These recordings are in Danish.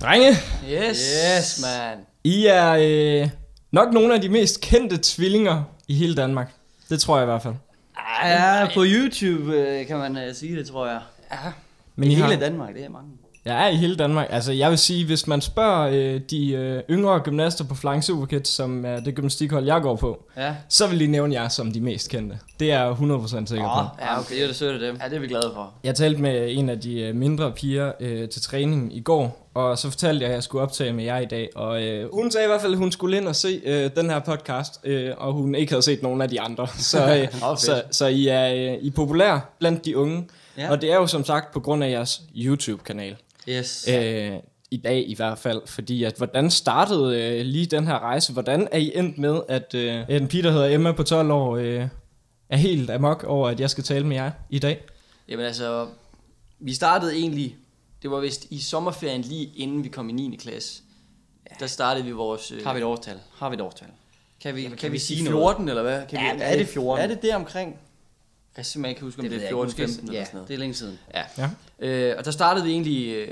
Drenge, Yes, Yes. man. I er øh, nok nogle af de mest kendte tvillinger i hele Danmark. Det tror jeg i hvert fald. Ja, på YouTube øh, kan man øh, sige det, tror jeg. Ja. Men I I hele har, Danmark, det er mange. Jeg er i hele Danmark. Altså, jeg vil sige, hvis man spørger øh, de øh, yngre gymnaster på Flying Superkids, som er det gymnastikhold, jeg går på, Ja. så vil de nævne jer som de mest kendte. Det er jeg 100% sikker på. Åh, ja, okay. Det er det sødt af dem. Ja, det er vi glade for. Jeg talte med en af de øh, mindre piger øh, til træning i går, og så fortalte jeg, at jeg skulle optage med jer i dag. Og øh, hun sagde i hvert fald, at hun skulle ind og se øh, den her podcast, øh, og hun ikke havde set nogen af de andre. Så, øh, fedt. så, så I er øh, I er populære blandt de unge. Ja. Ja. Og det er jo som sagt på grund af jeres YouTube-kanal. Yes. Øh, I dag i hvert fald. Fordi at, hvordan startede øh, lige den her rejse? Hvordan er I endt med, at øh, en pige, der hedder Emma på 12 år, øh, er helt amok over, at jeg skal tale med jer i dag? Jamen altså, vi startede egentlig, det var vist i sommerferien lige inden vi kom i 9. klasse. Ja. Der startede vi vores... Øh, Har vi et årstal? Har vi et årstal? Kan vi, kan, vi sige noget? 14 eller hvad? Kan Ja, vi, er det 14? Er det det omkring? Jeg simpelthen ikke huske, om det, det er 14, ikke. Måske- 15 eller Ja, sådan noget. det er længe siden. Ja. Ja. Øh, og der startede vi egentlig øh,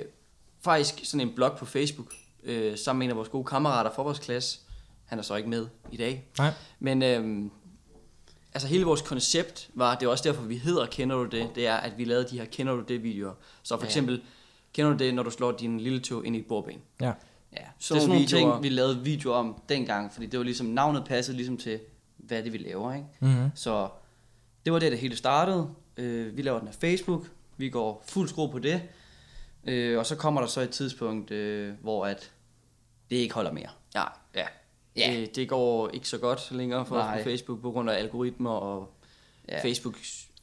faktisk sådan en blog på Facebook, øh, sammen med en af vores gode kammerater fra vores klasse. Han er så ikke med i dag. Nej. Men øh, altså hele vores koncept var, det er også derfor, vi hedder Kender du det, det er, at vi lavede de her Kender du det videoer. Så for Ja. eksempel, kender du det, når du slår din lille tog ind i et bordben? Ja. Ja, Så det er sådan nogle nogle videoer. ting, vi lavede video om dengang, fordi det var ligesom, navnet passede ligesom til, hvad det vi laver, ikke? Mm-hmm. Så det var det, det hele startede. Øh, vi laver den af Facebook, vi går fuld skrue på det, øh, og så kommer der så et tidspunkt, øh, hvor at det ikke holder mere. Ja, ja. Ja. Det, det går ikke så godt længere for os Nej. på Facebook på grund af algoritmer, og Ja. Facebook,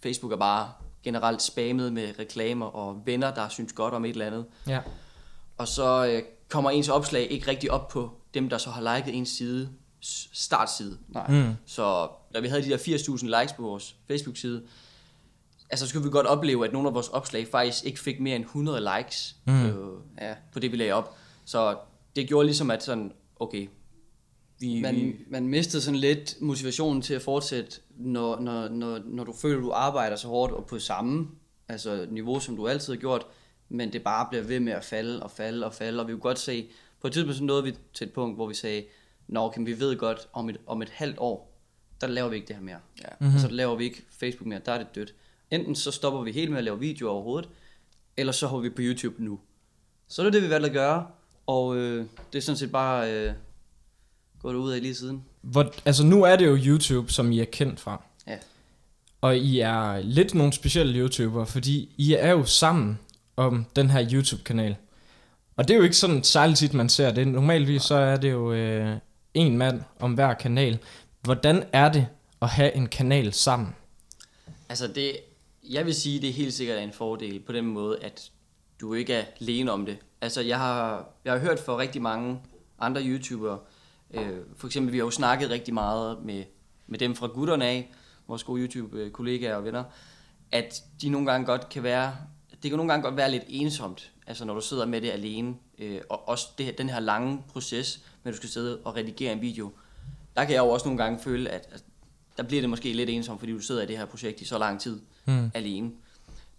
Facebook er bare generelt spammet med reklamer og venner, der synes godt om et eller andet. Ja. Og så øh, kommer ens opslag ikke rigtig op på dem, der så har liket ens side, startside. Nej. Mm. Så da vi havde de der 80.000 likes på vores Facebook-side, altså så skulle vi godt opleve, at nogle af vores opslag faktisk ikke fik mere end 100 likes Mm. øh, Ja. på det, vi lagde op. Så det gjorde ligesom, at sådan, okay, vi, vi, Man, man mistede sådan lidt motivationen til at fortsætte, når, når, når, når du føler, du arbejder så hårdt og på samme altså niveau, som du altid har gjort, men det bare bliver ved med at falde og falde og falde, og vi kunne godt se, på et tidspunkt så nåede vi til et punkt, hvor vi sagde, Nå, okay, vi ved godt, om et, om et halvt år, der laver vi ikke det her mere. Ja. Mm-hmm. Så laver vi ikke Facebook mere, der er det dødt. Enten så stopper vi helt med at lave videoer overhovedet, eller så hopper vi på YouTube nu. Så det er det, vi valgte at gøre, og øh, det er sådan set bare øh, gået ud af lige siden. Hvor, altså nu er det jo YouTube, som I er kendt fra. Ja. Og I er lidt nogle specielle YouTubere, fordi I er jo sammen om den her YouTube-kanal. Og det er jo ikke sådan særligt tit, man ser det. Normalvis så er det jo øh, en mand om hver kanal. Hvordan er det at have en kanal sammen? Altså det, jeg vil sige, det er helt sikkert en fordel på den måde, at du ikke er alene om det. Altså jeg har, jeg har hørt fra rigtig mange andre YouTubere, øh, for eksempel vi har jo snakket rigtig meget med, med dem fra gutterne af, vores gode YouTube-kollegaer og venner, at de nogle gange godt kan være, det kan nogle gange godt være lidt ensomt, altså når du sidder med det alene, øh, og også det, den her lange proces, med at du skal sidde og redigere en video, der kan jeg jo også nogle gange føle, at, at der bliver det måske lidt ensomt, fordi du sidder i det her projekt i så lang tid Mm. alene.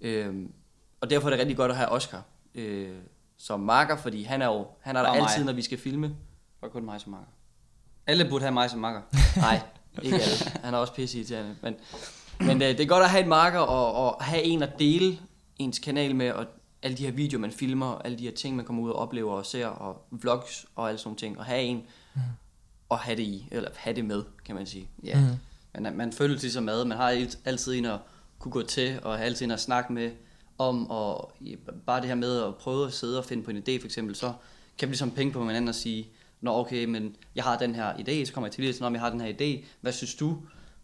Øhm, og derfor er det rigtig godt at have Oscar øh, som marker, fordi han er jo han er der Og mig. altid, når vi skal filme. Og kun mig som makker. Alle burde have mig som makker. Nej, ikke alle. Han er også pisse irriterende. Men, men øh, det er godt at have en marker og, og have en at dele ens kanal med, og alle de her videoer, man filmer, og alle de her ting, man kommer ud og oplever og ser, og vlogs og alle sådan nogle ting, og have en og have det i, eller have det med, kan man sige. Ja. Mm. Men man føler sig som mad. Man har alt- altid en at kunne gå til, og have altid en at snakke med om, og bare det her med at prøve at sidde og finde på en idé, for eksempel, så kan vi ligesom penge på hinanden og sige, Nå okay, men jeg har den her idé, så kommer jeg til lige, når jeg har den her idé, hvad synes du?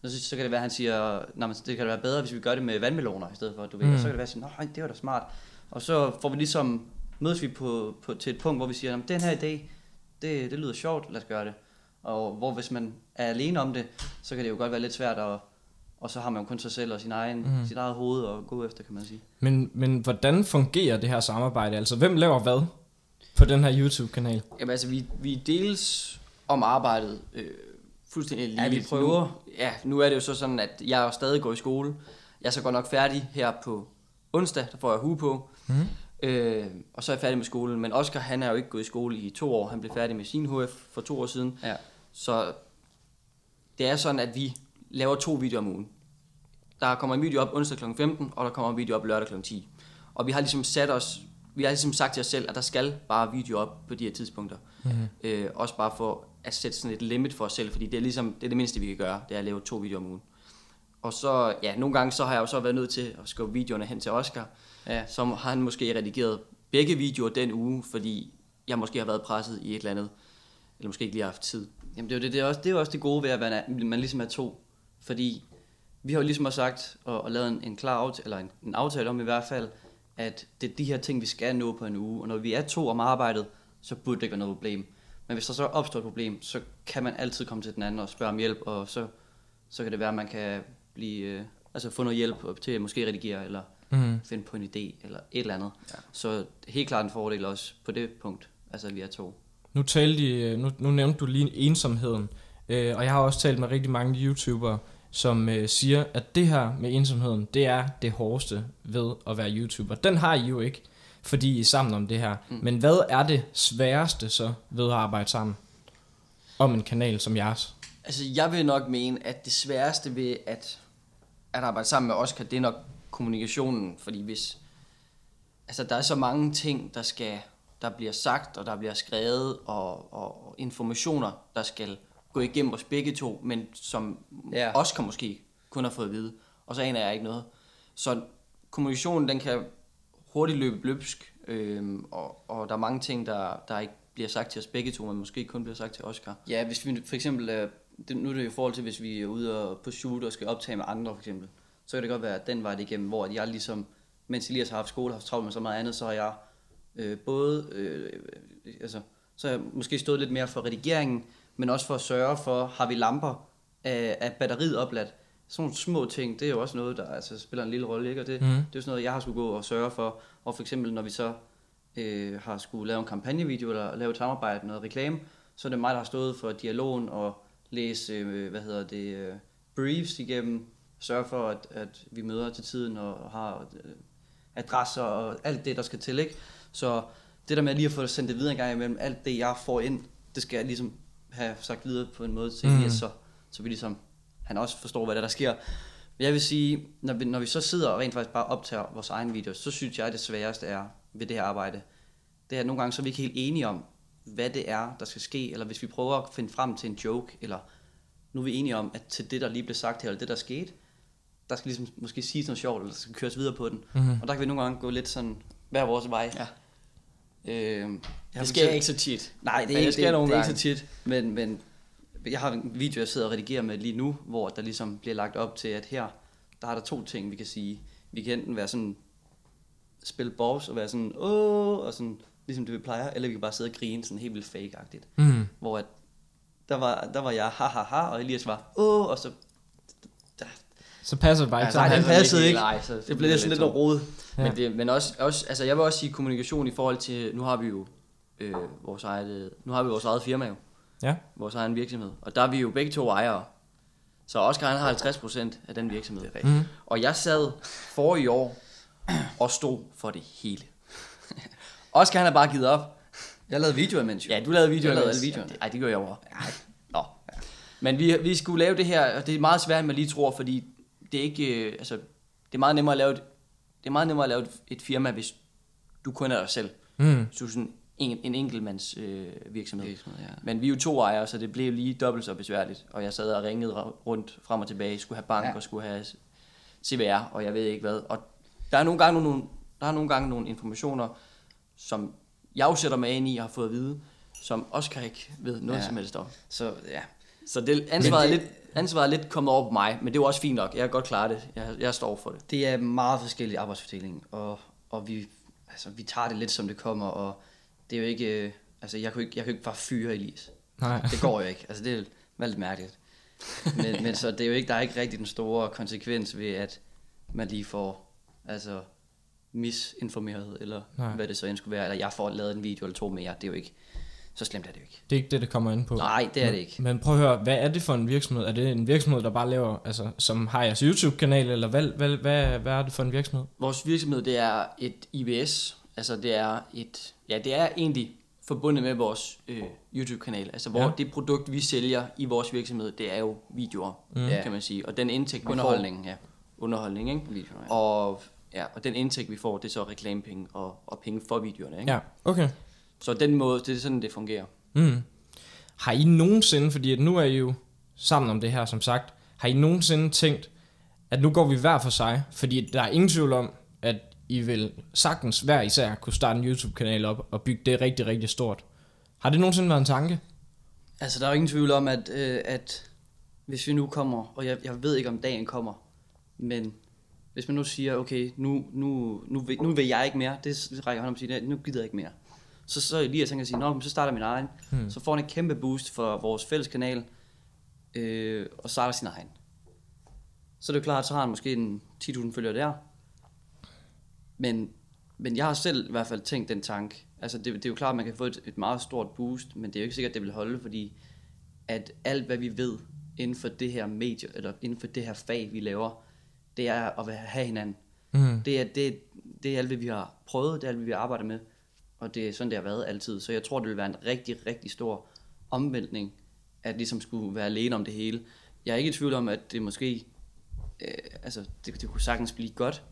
Så, så kan det være, at han siger, Nå, men det kan det være bedre, hvis vi gør det med vandmeloner i stedet for, du ved. Mm. Og så kan det være, at nej, det var da smart. Og så får vi ligesom, mødes vi på, på, til et punkt, hvor vi siger, "Nå, den her idé, det, det lyder sjovt, lad os gøre det. Og hvor hvis man er alene om det, så kan det jo godt være lidt svært at, og så har man jo kun sig selv og sin egen, mm. sit eget hoved at gå efter, kan man sige. Men, men hvordan fungerer det her samarbejde? Altså, hvem laver hvad på den her YouTube-kanal? Jamen altså, vi, vi deles om arbejdet øh, fuldstændig lige. Ja, vi prøver. Nu, ja, nu er det jo så sådan, at jeg stadig går i skole. Jeg er så godt nok færdig her på onsdag, der får jeg hue på. Mm. Øh, og så er jeg færdig med skolen. Men Oscar, han er jo ikke gået i skole i to år. Han blev færdig med sin HF for to år siden. Ja. Så det er sådan, at vi laver to videoer om ugen. Der kommer en video op onsdag kl. 15, og der kommer en video op lørdag kl. 10. Og vi har ligesom sat os, vi har ligesom sagt til os selv, at der skal bare video op på de her tidspunkter. Mm-hmm. Øh, også bare for at sætte sådan et limit for os selv, fordi det er ligesom det, er det mindste, vi kan gøre, det er at lave to videoer om ugen. Og så, ja, nogle gange så har jeg jo så været nødt til at skubbe videoerne hen til Oscar, Ja. så har han måske redigeret begge videoer den uge, fordi jeg måske har været presset i et eller andet, eller måske ikke lige har haft tid. Jamen det er jo det, det er også, det er også det gode ved at være, man ligesom er to. Fordi vi har jo ligesom også sagt og, og lavet en, en klar aftale, eller en, en aftale om i hvert fald, at det er de her ting, vi skal nå på en uge. Og når vi er to om arbejdet, så burde det ikke være noget problem. Men hvis der så opstår et problem, så kan man altid komme til den anden og spørge om hjælp, og så, så kan det være, at man kan blive, øh, altså få noget hjælp til at måske redigere, eller Mm. finde på en idé, eller et eller andet. Ja. Så helt klart en fordel også på det punkt, altså at vi er to. Nu, talte I, nu, nu nævnte du lige ensomheden, øh, og jeg har også talt med rigtig mange YouTubere, som øh, siger, at det her med ensomheden, det er det hårdeste ved at være YouTuber. Den har I jo ikke, fordi I er sammen om det her. Mm. Men hvad er det sværeste så ved at arbejde sammen om en kanal som jeres? Altså, jeg vil nok mene, at det sværeste ved at, at arbejde sammen med Oscar, det er nok kommunikationen, fordi hvis... Altså, der er så mange ting, der skal der bliver sagt, og der bliver skrevet, og, og, informationer, der skal gå igennem os begge to, men som Ja. ja. Oscar måske kun har fået at vide, og så aner jeg ikke noget. Så kommunikationen, den kan hurtigt løbe løbsk, øh, og, og der er mange ting, der, der ikke bliver sagt til os begge to, men måske kun bliver sagt til Oscar. Ja, hvis vi for eksempel, øh, det, nu er det jo i forhold til, hvis vi er ude og på shoot og skal optage med andre for eksempel, så kan det godt være, at den vej det igennem, hvor jeg ligesom, mens Elias har haft skole, har haft travlt med så meget andet, så har jeg øh, både, øh, altså, så har jeg måske stået lidt mere for redigeringen, men også for at sørge for, har vi lamper, af, øh, af batteriet opladt. Sådan nogle små ting, det er jo også noget, der altså, spiller en lille rolle, ikke? Og det, mm. det er jo sådan noget, jeg har skulle gå og sørge for. Og for eksempel, når vi så øh, har skulle lave en kampagnevideo eller lave et samarbejde, noget reklame, så er det mig, der har stået for dialogen og læse, øh, hvad hedder det, øh, briefs igennem, sørge for, at, at vi møder til tiden og har øh, adresser og alt det, der skal til, ikke? Så det der med lige at få sendt det videre en gang imellem, alt det, jeg får ind, det skal jeg ligesom have sagt videre på en måde til Mm. Så, så vi ligesom, han også forstår, hvad der, der sker. Men jeg vil sige, når vi, når vi så sidder og rent faktisk bare optager vores egen video, så synes jeg, det sværeste er ved det her arbejde, det er at nogle gange, så er vi ikke helt enige om, hvad det er, der skal ske, eller hvis vi prøver at finde frem til en joke, eller nu er vi enige om, at til det, der lige blev sagt her, eller det, der skete, der skal ligesom måske sige noget sjovt, eller der skal køres videre på den. Mhm. Og der kan vi nogle gange gå lidt sådan hver vores vej. Ja. Øh, Det sker ikke så tit. Nej, det er, ikke, det sker det, nogle det er ikke gange. så tit, men, men jeg har en video, jeg sidder og redigerer med lige nu, hvor der ligesom bliver lagt op til, at her, der er der to ting, vi kan sige. Vi kan enten være sådan, spille boss og være sådan, åh, og sådan, ligesom det vi plejer, eller vi kan bare sidde og grine sådan helt vildt fake-agtigt. Mm. Hvor at, der var, der var jeg, ha, ha, ha, og Elias var, åh, og så, der, Så passer det bare ikke Altså, nej, den det er passede ikke. ej, så det blev lidt sådan lidt noget rodet. Ja. Men, det, men også, også, altså jeg vil også sige kommunikation i forhold til, nu har vi jo øh, vores eget, øh, nu har vi vores eget firma jo, Ja. vores egen virksomhed, og der er vi jo begge to ejere. Så Oscar han har 50% af den virksomhed. Det Mm. Og jeg sad for i år og stod for det hele. Oscar han har bare givet op. Jeg lavede videoer imens jo. Ja, du lavede videoer. Jeg lavede alle videoerne. Nej, det gør jeg over. Nå. Men vi, vi skulle lave det her, og det er meget svært, end man lige tror, fordi det er ikke, øh, altså, det er meget nemmere at lave et, det er meget nemmere at lave et, et firma, hvis du kun er dig selv. Mm. Hvis du er sådan en, en enkeltmands øh, virksomhed. Virksomhed, ja. Men vi er jo to ejere, så det blev lige dobbelt så besværligt. Og jeg sad og ringede rundt frem og tilbage, skulle have bank Ja. og skulle have CVR, og jeg ved ikke hvad. Og der er nogle gange nogle, der er nogle, gange nogle informationer, som jeg jo sætter mig ind i og har fået at vide, som Oscar ikke ved noget Ja. som helst om. Så ja, Så det, ansvaret, Men det... det- er lidt, ansvaret er lidt kommet over på mig, men det er jo også fint nok. Jeg kan godt klare det. Jeg, jeg står for det. Det er meget forskellig arbejdsfordeling, og, og vi, altså, vi tager det lidt som det kommer, og det er jo ikke, øh, altså jeg kunne ikke, jeg kunne ikke bare fyre Elias. Nej. Det går jo ikke, altså det er lidt mærkeligt. Men, men så det er jo ikke, der er ikke rigtig den store konsekvens ved, at man lige får, altså misinformeret, eller Nej. Hvad det så end skulle være, eller jeg får lavet en video eller to med jer, det er jo ikke, så slemt er det jo ikke. Det er ikke det, det kommer ind på. Nej, det er det ikke. Men prøv at høre, hvad er det for en virksomhed? Er det en virksomhed, der bare laver, altså, som har jeres YouTube-kanal, eller hvad, hvad, hvad, hvad er det for en virksomhed? Vores virksomhed, det er et IBS, Altså det er et, ja det er egentlig forbundet med vores øh, YouTube-kanal. Altså hvor Ja. ja. det produkt, vi sælger i vores virksomhed, det er jo videoer, mm. Ja. kan man sige. Og den indtægt, vi Underholdning, ja. får... Underholdning, ikke? Videoer, ja. Og, ja, og den indtægt, vi får, det er så reklamepenge og, og penge for videoerne, ikke? Ja, okay. Så den måde, det er sådan, det fungerer. Mm. Har I nogensinde, fordi at nu er I jo sammen om det her, som sagt, har I nogensinde tænkt, at nu går vi hver for sig, fordi der er ingen tvivl om, at I vil sagtens hver især kunne starte en YouTube-kanal op og bygge det rigtig, rigtig stort. Har det nogensinde været en tanke? Altså, der er jo ingen tvivl om, at, øh, at hvis vi nu kommer, og jeg, jeg ved ikke, om dagen kommer, men hvis man nu siger, okay, nu, nu, nu, vil, nu vil jeg ikke mere, det rækker hånden om at sige, nu gider jeg ikke mere. Så, så lige at tænke at sige, Nå, så starter min egen. Hmm. Så får han et kæmpe boost for vores fælles kanal, øh, og starter sin egen. Så er det jo klart, så har han måske en 10.000 følgere der. Men, men jeg har selv i hvert fald tænkt den tanke. Altså det, det er jo klart, at man kan få et, et meget stort boost, men det er jo ikke sikkert, at det vil holde, fordi at alt, hvad vi ved inden for det her medie, eller inden for det her fag, vi laver, det er at have hinanden. Mm. Det er, det, det er alt, hvad vi har prøvet, det er alt, hvad vi har arbejdet med, og det er sådan, det har været altid. Så jeg tror, det vil være en rigtig, rigtig stor omvæltning, at ligesom skulle være alene om det hele. Jeg er ikke i tvivl om, at det måske, øh, altså det, det kunne sagtens blive godt,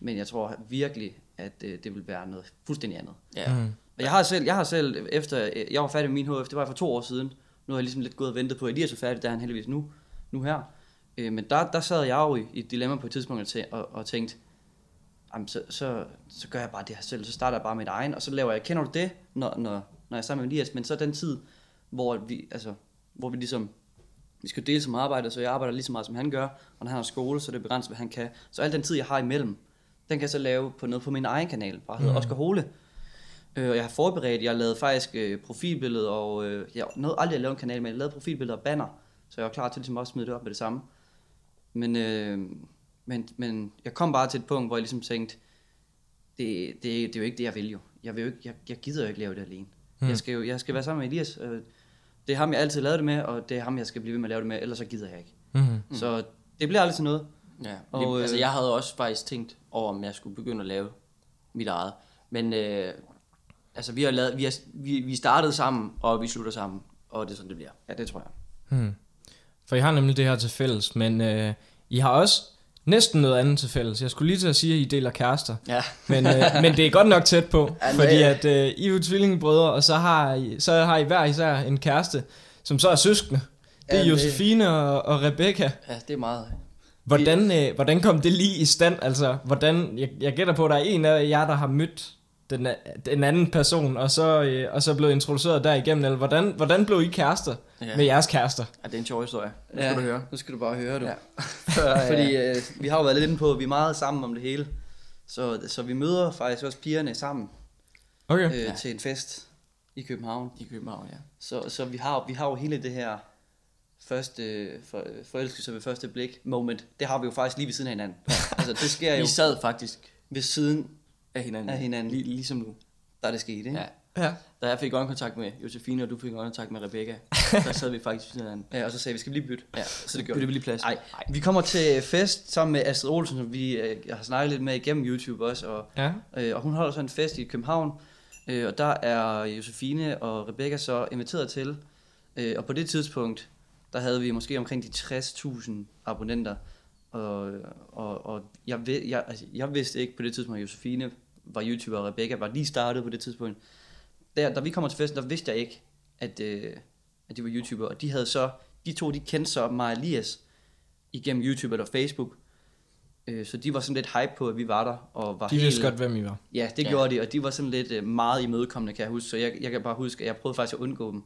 men jeg tror virkelig, at øh, det vil være noget fuldstændig andet. Ja. Mm. Og jeg har selv, jeg har selv efter, øh, jeg var færdig med min HF, det var for to år siden. Nu har jeg ligesom lidt gået og ventet på, at Elias er færdig, der er han heldigvis nu, nu her. Øh, men der, der sad jeg jo i, i et dilemma på et tidspunkt og, og, og tænkte, jamen, så, så, så gør jeg bare det her selv, så starter jeg bare mit egen, og så laver jeg, kender du det, når, når, når jeg er sammen med Elias, men så den tid, hvor vi, altså, hvor vi ligesom, vi skal dele som arbejde, så jeg arbejder lige så meget, som han gør, og når han har skole, så er det begrænset, hvad han kan. Så al den tid, jeg har imellem, den kan jeg så lave på noget på min egen kanal, bare hedder mm. Oscar Hole. Øh, og jeg har forberedt, jeg har lavet faktisk øh, profilbillede, og øh, jeg nåede aldrig at lave en kanal, men jeg lavede profilbilleder og banner, så jeg var klar til ligesom også at smide det op med det samme. Men, øh, men, men jeg kom bare til et punkt, hvor jeg ligesom tænkte, det, det, det er jo ikke det, jeg vil jo. Jeg, vil jo ikke, jeg, jeg gider jo ikke lave det alene. Mm. Jeg, skal jo, jeg skal være sammen med Elias. Øh, det er ham, jeg altid lavede det med, og det er ham, jeg skal blive ved med at lave det med, ellers så gider jeg ikke. Mm. Så det bliver aldrig til noget. Ja, Og, og, øh, altså jeg havde også faktisk tænkt over, om jeg skulle begynde at lave mit eget. Men øh, altså vi har lavet, vi, har, vi, vi startede sammen, og vi slutter sammen, og det er sådan, det bliver. Ja, det tror jeg. Hmm. For I har nemlig det her til fælles, men øh, I har også næsten noget andet til fælles. Jeg skulle lige til at sige, at I deler kærester. Ja. Men, øh, men det er godt nok tæt på, Ja, fordi at øh, I er jo tvillingebrødre, og så har, I, så har I hver især en kæreste, som så er søskende. Det er Ja, det- Josefine og, og Rebecca. Ja, det er meget. Hvordan, øh, hvordan kom det lige i stand? Altså, hvordan, jeg, jeg gætter på, at der er en af jer, der har mødt den, den anden person, og så, øh, og så blevet introduceret derigennem. Eller hvordan, hvordan blev I kærester Ja. ja. med jeres kærester? Ja, det er en sjov historie. Nu skal du høre. Nu skal du bare høre det. Ja. Ja. Fordi øh, vi har jo været lidt inde på, at vi er meget sammen om det hele. Så, så vi møder faktisk også pigerne sammen Okay. øh, Ja. til en fest i København. I København, ja. Så, så vi, har, vi har jo hele det her første for, forelskelse ved første blik moment. Det har vi jo faktisk lige ved siden af hinanden. altså det sker jo Vi sad faktisk ved siden, af hinanden. Af hinanden. Lige, ligesom nu. der er det sket, ikke? Ja. Ja. Da jeg fik øjenkontakt med Josefine, og du fik øjenkontakt med Rebecca, der sad vi faktisk ved siden af hinanden. ja. og så sagde vi, skal vi lige bytte? Ja, så det gjorde byttede vi lige plads. Nej, vi kommer til fest sammen med Astrid Olsen, som vi øh, jeg har snakket lidt med igennem YouTube også, og Ja. Øh, og hun holder så en fest i København, øh, og der er Josefine og Rebecca så inviteret til. Øh, og på det tidspunkt, der havde vi måske omkring de 60.000 abonnenter. Og, og, og jeg, ved, jeg, altså, jeg vidste ikke på det tidspunkt, at Josefine var YouTuber, og Rebecca var lige startet på det tidspunkt. Der, da vi kommer til festen, der vidste jeg ikke, at, øh, at de var YouTuber. Og de havde så, de to, de kendte så mig og Elias igennem YouTube eller Facebook. Øh, så de var sådan lidt hype på, at vi var der. Og var De vidste helt- godt, hvem I var. Ja, det Ja. ja. gjorde de, og de var sådan lidt øh, meget imødekommende, kan jeg huske. Så jeg, jeg kan bare huske, at jeg prøvede faktisk at undgå dem.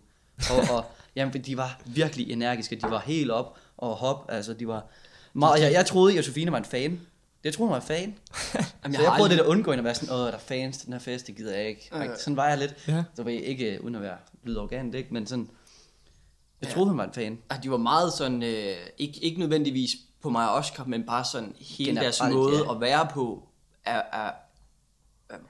Og, og jamen, de var virkelig energiske. De var helt op og hop. Altså, de var meget, jeg, jeg troede, at Josefine var en fan. Jeg troede, hun var en fan. Jamen, så jeg prøvede lidt at undgå hende at være sådan, åh, der er fans til den her fest, det gider jeg ikke. Øh. Sådan var jeg lidt. Ja. Så var jeg ikke, øh, uden at være lyde organet, ikke? Men sådan, jeg troede, hun var en fan. Ah, de var meget sådan, øh, ikke, ikke nødvendigvis på mig og Oscar, men bare sådan hele Generelt, deres måde ja. at være på, er, er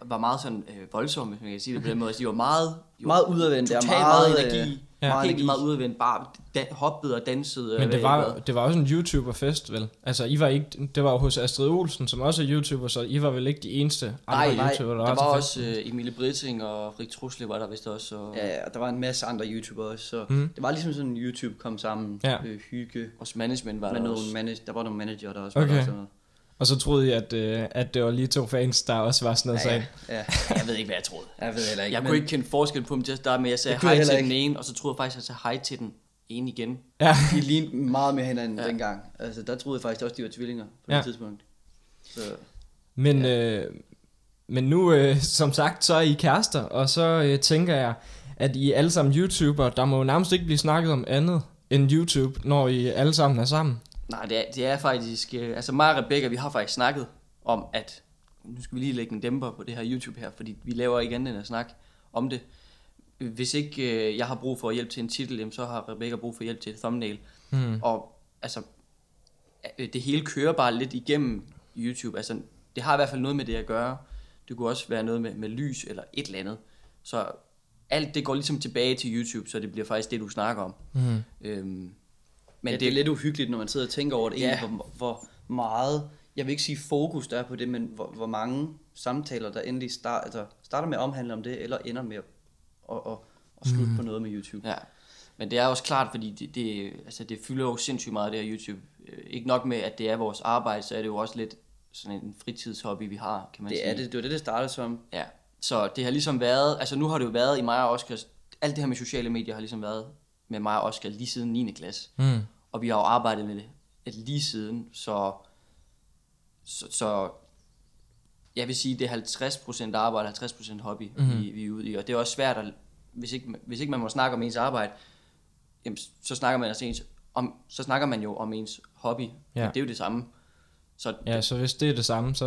var meget sådan øh, voldsomme, hvis man kan sige det på den måde. Altså, de var meget, de var Meget udadvendte, Totalt ja, meget, meget, energi. øh, Ja. meget Helt meget udadvendt. Bare da, hoppede og dansede. Men det var, det var også en YouTuber-fest, vel? Altså, I var ikke, det var jo hos Astrid Olsen, som også er YouTuber, så I var vel ikke de eneste andre Nej, nej, YouTuber, der var var til også øh, Emilie Britting og Rik Trusle var der vist også. Og, Ja, ja, og der var en masse andre YouTubere også, så mm. det var ligesom sådan, YouTube kom sammen, Ja. øh, hygge, også management var der nogle også. manage, der var nogle manager, der også Okay. var der. og sådan noget. Og så troede I, at, øh, at det var lige to fans, der også var sådan noget Ja, ja, ja, ja. Jeg ved ikke, hvad jeg troede. Jeg ved heller ikke. Jeg men- kunne ikke kende forskel på dem til at starte med. Jeg sagde hej jeg til den ene, og så troede jeg faktisk, at jeg sagde hej til den ene igen. Ja. De lignede meget mere hinanden Ja. ja. dengang. Altså, der troede jeg faktisk også, de var tvillinger på Ja. det tidspunkt. Så, Men, øh, men nu, øh, som sagt, så er I kærester, og så øh, tænker jeg, at I er alle sammen YouTuber. Der må jo nærmest ikke blive snakket om andet end YouTube, når I alle sammen er sammen. Nej, det er, det er faktisk... Øh, altså mig og Rebecca, vi har faktisk snakket om, at nu skal vi lige lægge en dæmper på det her YouTube her, fordi vi laver ikke andet end at snakke om det. Hvis ikke øh, jeg har brug for hjælp til en titel, så har Rebecca brug for hjælp til et thumbnail. Hmm. Og altså, øh, det hele kører bare lidt igennem YouTube. Altså, det har i hvert fald noget med det at gøre. Det kunne også være noget med, med lys eller et eller andet. Så alt det går ligesom tilbage til YouTube, så det bliver faktisk det, du snakker om. Hmm. Øhm, men ja, det, det er lidt uhyggeligt, når man sidder og tænker over det, Ja. ja. hvor, hvor meget, jeg vil ikke sige fokus der er på det, men hvor, hvor mange samtaler, der endelig start, altså starter med at omhandle om det, eller ender med at, at, at, at slutte mm. på noget med YouTube. Ja, men det er også klart, fordi det, det, altså det fylder jo sindssygt meget, det her YouTube. Øh, Ikke nok med, at det er vores arbejde, så er det jo også lidt sådan en fritidshobby, vi har, kan man Det sige. er det, det var det, det startede som. Ja, så det har ligesom været, altså nu har det jo været i mig og Oscar, alt det her med sociale medier har ligesom været med mig og Oscar lige siden 9. klasse. Hmm. Og vi har jo arbejdet med det lige siden, så, så, så jeg vil sige, det er 50% arbejde, 50% hobby, Mhm. mm-hmm. vi, vi er ude i. Og det er også svært, at, hvis, ikke, hvis ikke man må snakke om ens arbejde, jamen, så snakker man altså ens, om, så snakker man jo om ens hobby. Ja. Det er jo det samme. Så Ja, så hvis det er det samme, så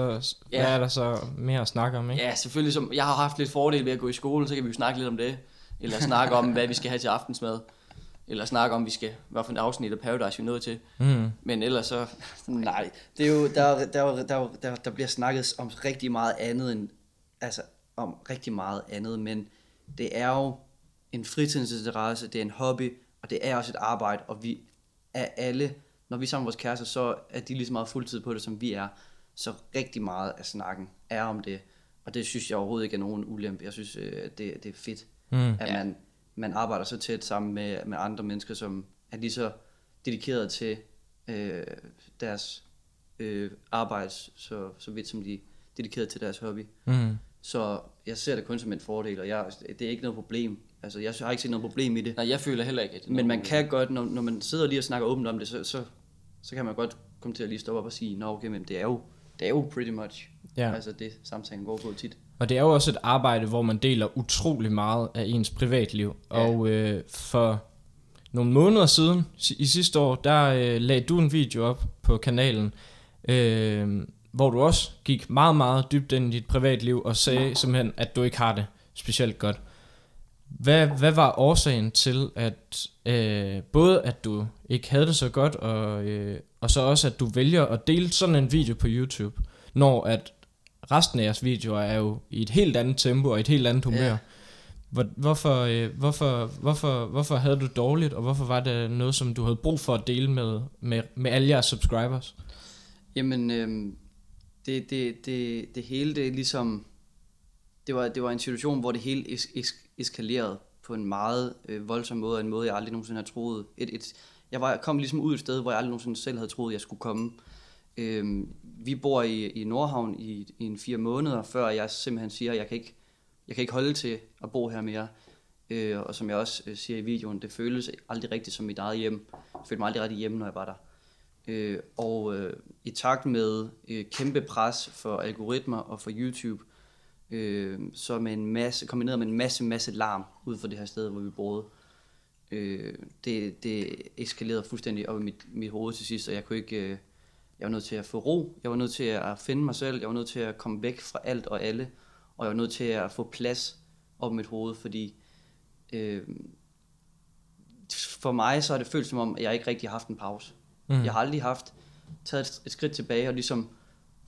Ja. hvad er der så mere at snakke om, ikke? Ja, selvfølgelig. Som, jeg har haft lidt fordel ved at gå i skole, så kan vi jo snakke lidt om det. Eller snakke om, hvad vi skal have til aftensmad. Eller snakke om, vi skal, hvad for en afsnit af Paradise vi er nået til. Hmm. Men ellers så... Nej, det er jo, der, er- der, er- der, er- der, der bliver snakket om rigtig meget andet end, altså om rigtig meget andet, men det er jo en fritidsinteresse, det er en hobby, og det er også et arbejde, og vi er alle, når vi er sammen med vores kærester, så er de lige så meget fuldtid på det, som vi er. Så rigtig meget af snakken er om det, og det synes jeg overhovedet ikke er nogen ulempe. Jeg synes, øh, det, det er fedt, Mm. at man, man arbejder så tæt sammen med, med andre mennesker, som er lige så dedikeret til øh, deres øh, arbejde, så, så vidt som de er dedikeret til deres hobby. Hmm. Så jeg ser det kun som en fordel, og jeg, det er ikke noget problem. Altså, jeg har ikke set noget problem i det. Nej, jeg føler heller ikke, at det er Men man problem. kan godt, når, når man sidder lige og snakker åbent om det, så, så, så kan man godt komme til at lige stoppe op og sige, nå okay, men det er jo, det er jo pretty much, Ja. altså det samtalen går på tit. Og det er jo også et arbejde, hvor man deler utrolig meget af ens privatliv. Ja. Og øh, for nogle måneder siden, si- i sidste år, der øh, lagde du en video op på kanalen, øh, hvor du også gik meget, meget dybt ind i dit privatliv og sagde simpelthen, at du ikke har det specielt godt. Hvad, hvad var årsagen til, at øh, både at du ikke havde det så godt, og, øh, og så også at du vælger at dele sådan en video på YouTube, når at resten af jeres videoer er jo i et helt andet tempo og et helt andet humør. Ja. Hvor, hvorfor, øh, hvorfor, hvorfor, hvorfor havde du dårligt, og hvorfor var det noget, som du havde brug for at dele med, med, med alle jeres subscribers? Jamen, øhm, det, det, det, det hele, det ligesom, det var, det var en situation, hvor det hele es, es, eskalerede på en meget øh, voldsom måde, og en måde, jeg aldrig nogensinde har troet. Et, et, jeg var, kom ligesom ud et sted, hvor jeg aldrig nogensinde selv havde troet, jeg skulle komme. Øhm, vi bor i, i Nordhavn i, i en fire måneder, før jeg simpelthen siger, at jeg kan ikke, jeg kan ikke holde til at bo her mere. Øh, og som jeg også øh, siger i videoen, det føles aldrig rigtigt som mit eget hjem. Jeg følte mig aldrig rigtig hjemme, når jeg var der. Øh, og øh, i takt med øh, kæmpe pres for algoritmer og for YouTube, øh, så med en masse, kombineret med en masse, masse larm ud for det her sted, hvor vi boede, øh, det, det eskalerede fuldstændig op i mit, mit hoved til sidst, og jeg kunne ikke, øh, jeg var nødt til at få ro, jeg var nødt til at finde mig selv, jeg var nødt til at komme væk fra alt og alle, og jeg var nødt til at få plads op i mit hoved, fordi øh, for mig så har det følt som om, at jeg ikke rigtig har haft en pause. Mm. Jeg har aldrig haft taget et, et skridt tilbage og ligesom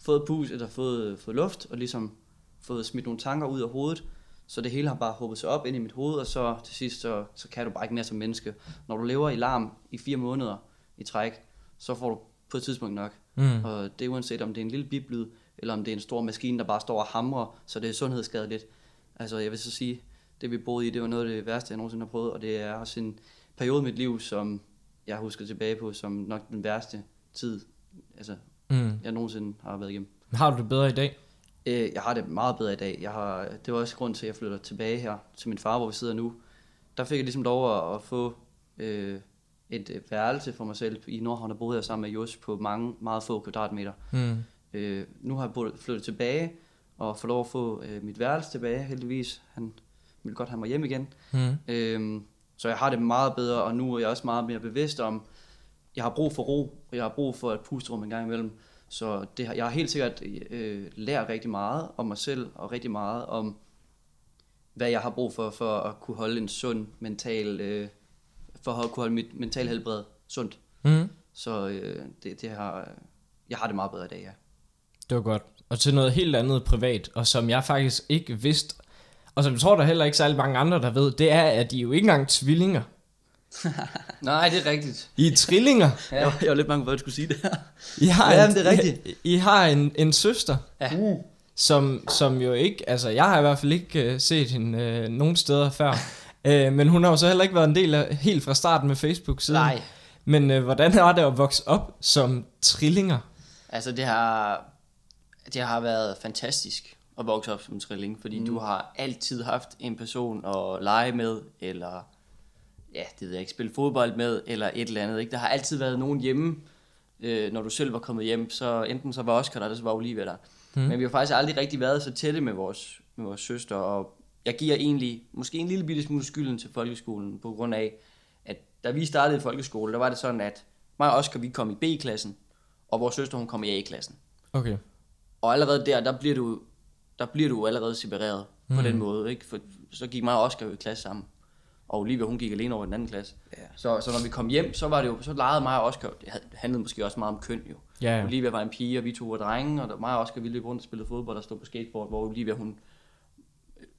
fået pus eller fået, fået luft og ligesom fået smidt nogle tanker ud af hovedet, så det hele har bare håbet sig op ind i mit hoved, og så til sidst, så, så kan du bare ikke mere som menneske. Når du lever i larm i fire måneder i træk, så får du på et tidspunkt nok. Mm. Og det er uanset om det er en lille biblyd, eller om det er en stor maskine, der bare står og hamrer, så det er sundhedsskadeligt. Altså jeg vil så sige, det vi boede i, det var noget af det værste, jeg nogensinde har prøvet, og det er også en periode i mit liv, som jeg husker tilbage på, som nok den værste tid, altså, Mm. jeg nogensinde har været igennem. Har du det bedre i dag? Øh, jeg har det meget bedre i dag. Jeg har, det var også grund til, at jeg flytter tilbage her til min far, hvor vi sidder nu. Der fik jeg ligesom lov at, at få øh, et øh, værelse for mig selv i Nordhavn, der boede jeg sammen med Jos på mange, meget få kvadratmeter. Mm. Øh, nu har jeg boet, flyttet tilbage og fået lov at få øh, mit værelse tilbage, heldigvis. Han ville godt have mig hjem igen. Mm. Øhm, så jeg har det meget bedre, og nu er jeg også meget mere bevidst om, jeg har brug for ro, og jeg har brug for et pusterum en gang imellem. Så det har, jeg har helt sikkert øh, lært rigtig meget om mig selv, og rigtig meget om, hvad jeg har brug for, for at kunne holde en sund mental, øh, for at kunne holde mit mental helbred sundt. Mm. Så øh, det, det har, jeg har det meget bedre i dag, ja. Det var godt. Og til noget helt andet privat, og som jeg faktisk ikke vidste, og som jeg tror, der er heller ikke særlig mange andre, der ved, det er, at de er jo ikke engang tvillinger. Nej, det er rigtigt. I er trillinger. ja. Jeg, var, jeg var lidt bange for, at du skulle sige det her. I har, Ja, en, det er rigtigt. I, I har en, en søster, Ja. Uh. som, som jo ikke, altså jeg har i hvert fald ikke uh, set hende uh, nogen steder før, uh, men hun har jo så heller ikke været en del af, helt fra starten med Facebook siden. Nej. Men uh, hvordan var det at vokse op som trillinger? Altså, det har, det har været fantastisk at vokse op som trilling, fordi mm. du har altid haft en person at lege med, eller ja, det ved jeg ikke, spille fodbold med, eller et eller andet. Ikke? Der har altid været nogen hjemme, øh, når du selv var kommet hjem, så enten så var Oscar der, eller så var Olivia der. Mm. Men vi har faktisk aldrig rigtig været så tætte med vores, med vores søster, og jeg giver egentlig måske en lille bitte smule skylden til folkeskolen, på grund af, at da vi startede i folkeskole, der var det sådan, at mig og Oscar, vi kom i B-klassen, og vores søster, hun kom i A-klassen. Okay. Og allerede der, der bliver du, der bliver du allerede separeret mm. på den måde, ikke? For så gik mig og Oscar jo i klasse sammen. Og Olivia, hun gik alene over i den anden klasse. Ja. Så, så når vi kom hjem, så var det jo, så legede mig og Oscar, det handlede måske også meget om køn jo. Ja, ja. Olivia var en pige, og vi to var drenge, og der, mig og Oscar, vi løb rundt og spillede fodbold og stod på skateboard, hvor Olivia, hun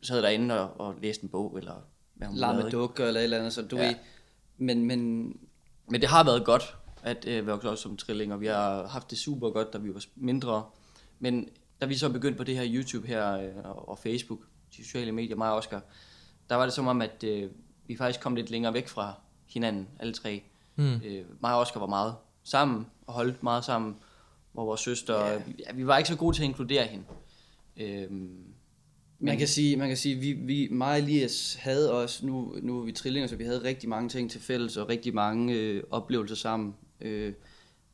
sad derinde og, og læste en bog, eller hvad hun Lar lavede, med ikke? dukker eller et eller andet, så du Ja. ved, men, men Men det har været godt at øh, vokse op som trillinger. Vi har haft det super godt, da vi var mindre. Men da vi så begyndte på det her YouTube her øh, og og Facebook, de sociale medier, mig og Oscar, der var det som om, at øh, vi faktisk kom lidt længere væk fra hinanden, alle tre. Mm. Øh, mig og Oscar var meget sammen og holdt meget sammen, hvor vores søster, ja. vi, ja, vi var ikke så gode til at inkludere hende. Øh, Man kan sige, man kan sige vi, vi, mig og Elias havde også, nu, nu er vi trillinger, så vi havde rigtig mange ting til fælles, og rigtig mange øh, oplevelser sammen. Øh,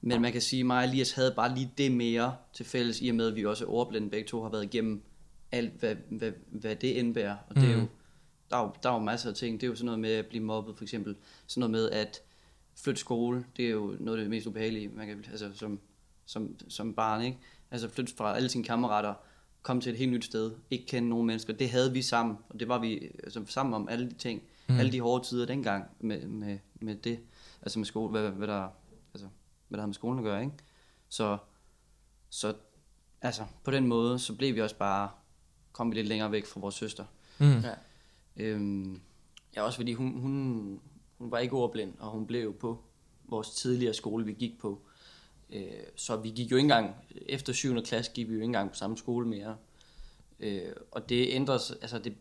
men man kan sige, mig og Elias havde bare lige det mere til fælles, i og med, at vi også er ordblinde begge to har været igennem alt, hvad, hvad, hvad det indbærer. Og det er jo, der er jo, der er jo masser af ting. Det er jo sådan noget med at blive mobbet, for eksempel. Sådan noget med at flytte skole, det er jo noget af det mest ubehagelige, man kan, altså som, som, som barn, ikke? Altså flytte fra alle sine kammerater, komme til et helt nyt sted, ikke kende nogen mennesker. Det havde vi sammen, og det var vi altså, sammen om alle de ting, mm. alle de hårde tider dengang med, med, med det, altså med skole, hvad, hvad der, altså, hvad der havde med skolen at gøre, ikke? Så, så altså, på den måde, så blev vi også bare, kom vi lidt længere væk fra vores søster. Mm. ja. Øhm, Ja, også fordi hun, hun, hun var ikke ordblind, og hun blev jo på vores tidligere skole, vi gik på. Øh, så vi gik jo ikke engang, efter 7. klasse gik vi jo ikke engang på samme skole mere. Øh, og det ændrede sig, altså det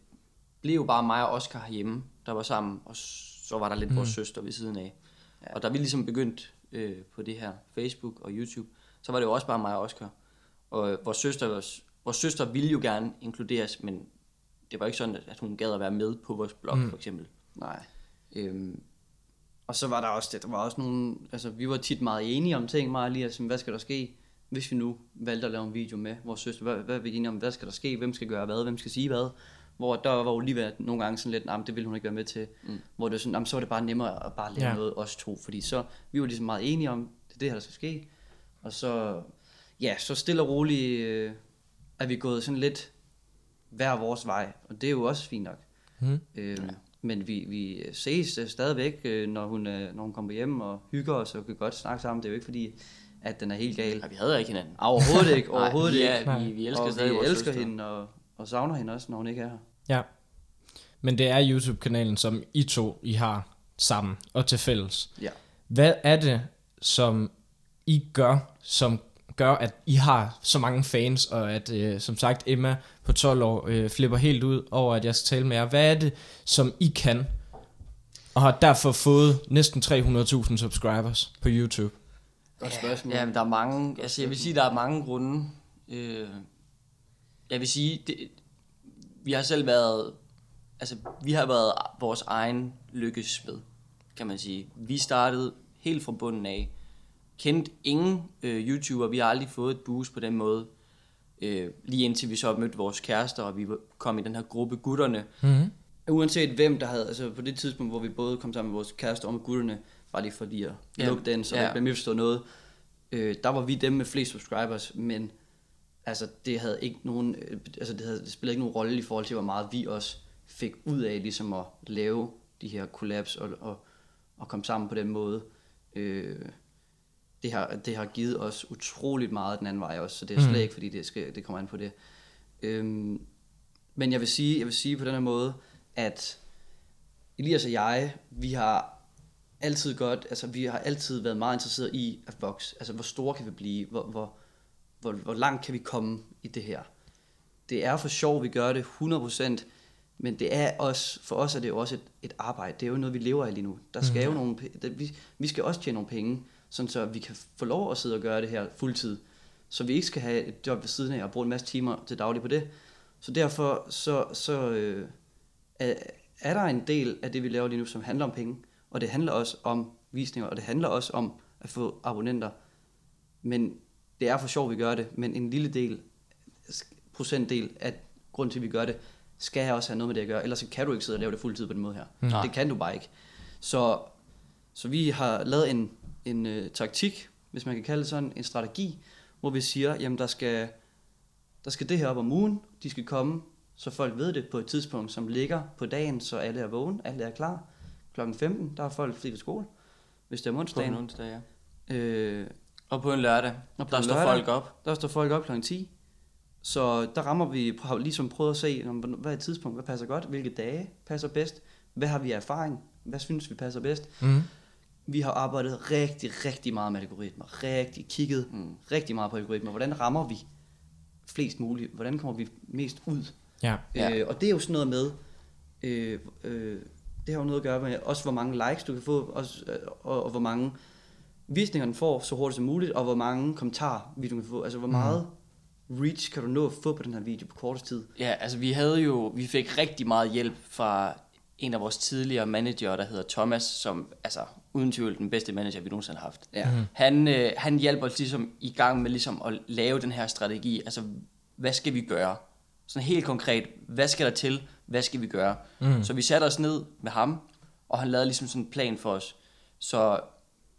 blev jo bare mig og Oscar herhjemme, der var sammen, og så var der lidt mm. vores søster ved siden af. Ja. Og da vi ligesom begyndte øh, på det her Facebook og YouTube, så var det jo også bare mig og Oscar. Og vores søster, vores, vores søster ville jo gerne inkluderes, men det var ikke sådan, at hun gad at være med på vores blog, mm. for eksempel. Nej. Øhm, og så var der også det, der var også nogle, altså vi var tit meget enige om ting, meget lige, altså, hvad skal der ske, hvis vi nu valgte at lave en video med vores søster, hvad, hvad er vi enige om, hvad skal der ske, hvem skal gøre hvad, hvem skal sige hvad, hvor der var jo lige været nogle gange sådan lidt, nah, det ville hun ikke være med til, mm. hvor det var sådan, nah, så var det bare nemmere at bare lave Ja. ja. noget os to, fordi så, vi var ligesom meget enige om, det er det her, der skal ske, og så, ja, så stille og roligt, øh, er vi gået sådan lidt hver vores vej, og det er jo også fint nok. Mm. Øhm, ja. Men vi, vi ses øh, stadigvæk, øh, når hun, øh, når hun kommer hjem og hygger os og kan godt snakke sammen. Det er jo ikke fordi, at den er helt gal. Ja, vi havde ikke hinanden. Overhovedet ikke, overhovedet Nej, vi, ikke. er, vi, vi elsker og stadig vi vores elsker søster. hende, og, og savner hende også, når hun ikke er her. Ja. Men det er YouTube-kanalen, som I to I har sammen og til fælles. Ja. Hvad er det, som I gør, som gør, at I har så mange fans, og at, øh, som sagt, Emma på 12 år øh, flipper helt ud over, at jeg skal tale med jer. Hvad er det, som I kan, og har derfor fået næsten 300.000 subscribers på YouTube? Godt spørgsmål. Ja, men der er mange, altså jeg vil sige, der er mange grunde. Øh, jeg vil sige, det, vi har selv været, altså vi har været vores egen lykkesped, kan man sige. Vi startede helt fra bunden af. Kendt ingen øh, YouTuber, vi har aldrig fået et boost på den måde. Øh, lige indtil vi så mødte vores kærester, og vi kom i den her gruppe gutterne. Mm-hmm. Uanset hvem der havde, altså på det tidspunkt, hvor vi både kom sammen med vores kæreste og med gutterne, var det fordi at Ja. lukke den, så Ja. der blev misforstået noget. Øh, der var vi dem med flest subscribers, men altså det havde ikke nogen, øh, altså det, havde, det spillede ikke nogen rolle i forhold til, hvor meget vi også fik ud af ligesom at lave de her collabs og, og, og komme sammen på den måde. Øh, det har, det har givet os utroligt meget den anden vej også, så det er slet ikke, fordi det, skal, det kommer an på det. Øhm, men jeg vil sige, jeg vil sige på den her måde, at Elias og jeg, vi har altid godt, altså vi har altid været meget interesseret i at vokse. Altså hvor store kan vi blive? Hvor, hvor, hvor, hvor langt kan vi komme i det her? Det er for sjov, vi gør det 100%, men det er også, for os er det jo også et, et arbejde. Det er jo noget, vi lever af lige nu. Der skal jo nogle, vi, vi skal også tjene nogle penge, sådan så vi kan få lov at sidde og gøre det her fuldtid. Så vi ikke skal have et job ved siden af og bruge en masse timer til daglig på det. Så derfor så, så øh, er, er der en del af det, vi laver lige nu, som handler om penge. Og det handler også om visninger, og det handler også om at få abonnenter. Men det er for sjov, vi gør det. Men en lille del, procentdel af grunden til, at vi gør det, skal jeg også have noget med det at gøre. Ellers kan du ikke sidde og lave det fuldtid på den måde her. Nej. Det kan du bare ikke. Så, så vi har lavet en, en uh, taktik, hvis man kan kalde det sådan, en strategi, hvor vi siger, jamen der skal, der skal det her op om ugen, de skal komme, så folk ved det på et tidspunkt, som ligger på dagen, så alle er vågen, alle er klar. Klokken 15, der er folk fri ved skole, hvis det er om På en onsdagen. onsdag, ja. Øh, Og på en lørdag, Og på der en står lørdag. folk op. der står folk op klokken 10. Så der rammer vi, har ligesom prøvet at se, om, hvad er et tidspunkt, hvad passer godt, hvilke dage passer bedst, hvad har vi erfaring, hvad synes vi passer bedst. Mm. Vi har arbejdet rigtig, rigtig meget med algoritmer, rigtig kigget mm. rigtig meget på algoritmer. Hvordan rammer vi flest muligt? Hvordan kommer vi mest ud? Ja. Øh, og det er jo sådan noget med, øh, øh, det har jo noget at gøre med også hvor mange likes du kan få, også, øh, og, og hvor mange visninger den får så hurtigt som muligt, og hvor mange kommentarer videoen kan få. Altså hvor meget reach kan du nå at få på den her video på kortest tid. Ja, altså vi havde jo, vi fik rigtig meget hjælp fra en af vores tidligere manager, der hedder Thomas, som altså uden tvivl den bedste manager, vi nogensinde har haft. Ja. Mhm. Han, øh, han hjælper os ligesom i gang med ligesom at lave den her strategi. Altså, hvad skal vi gøre? Sådan helt konkret, hvad skal der til? Hvad skal vi gøre? Mm. Så vi satte os ned med ham, og han lavede ligesom sådan en plan for os. Så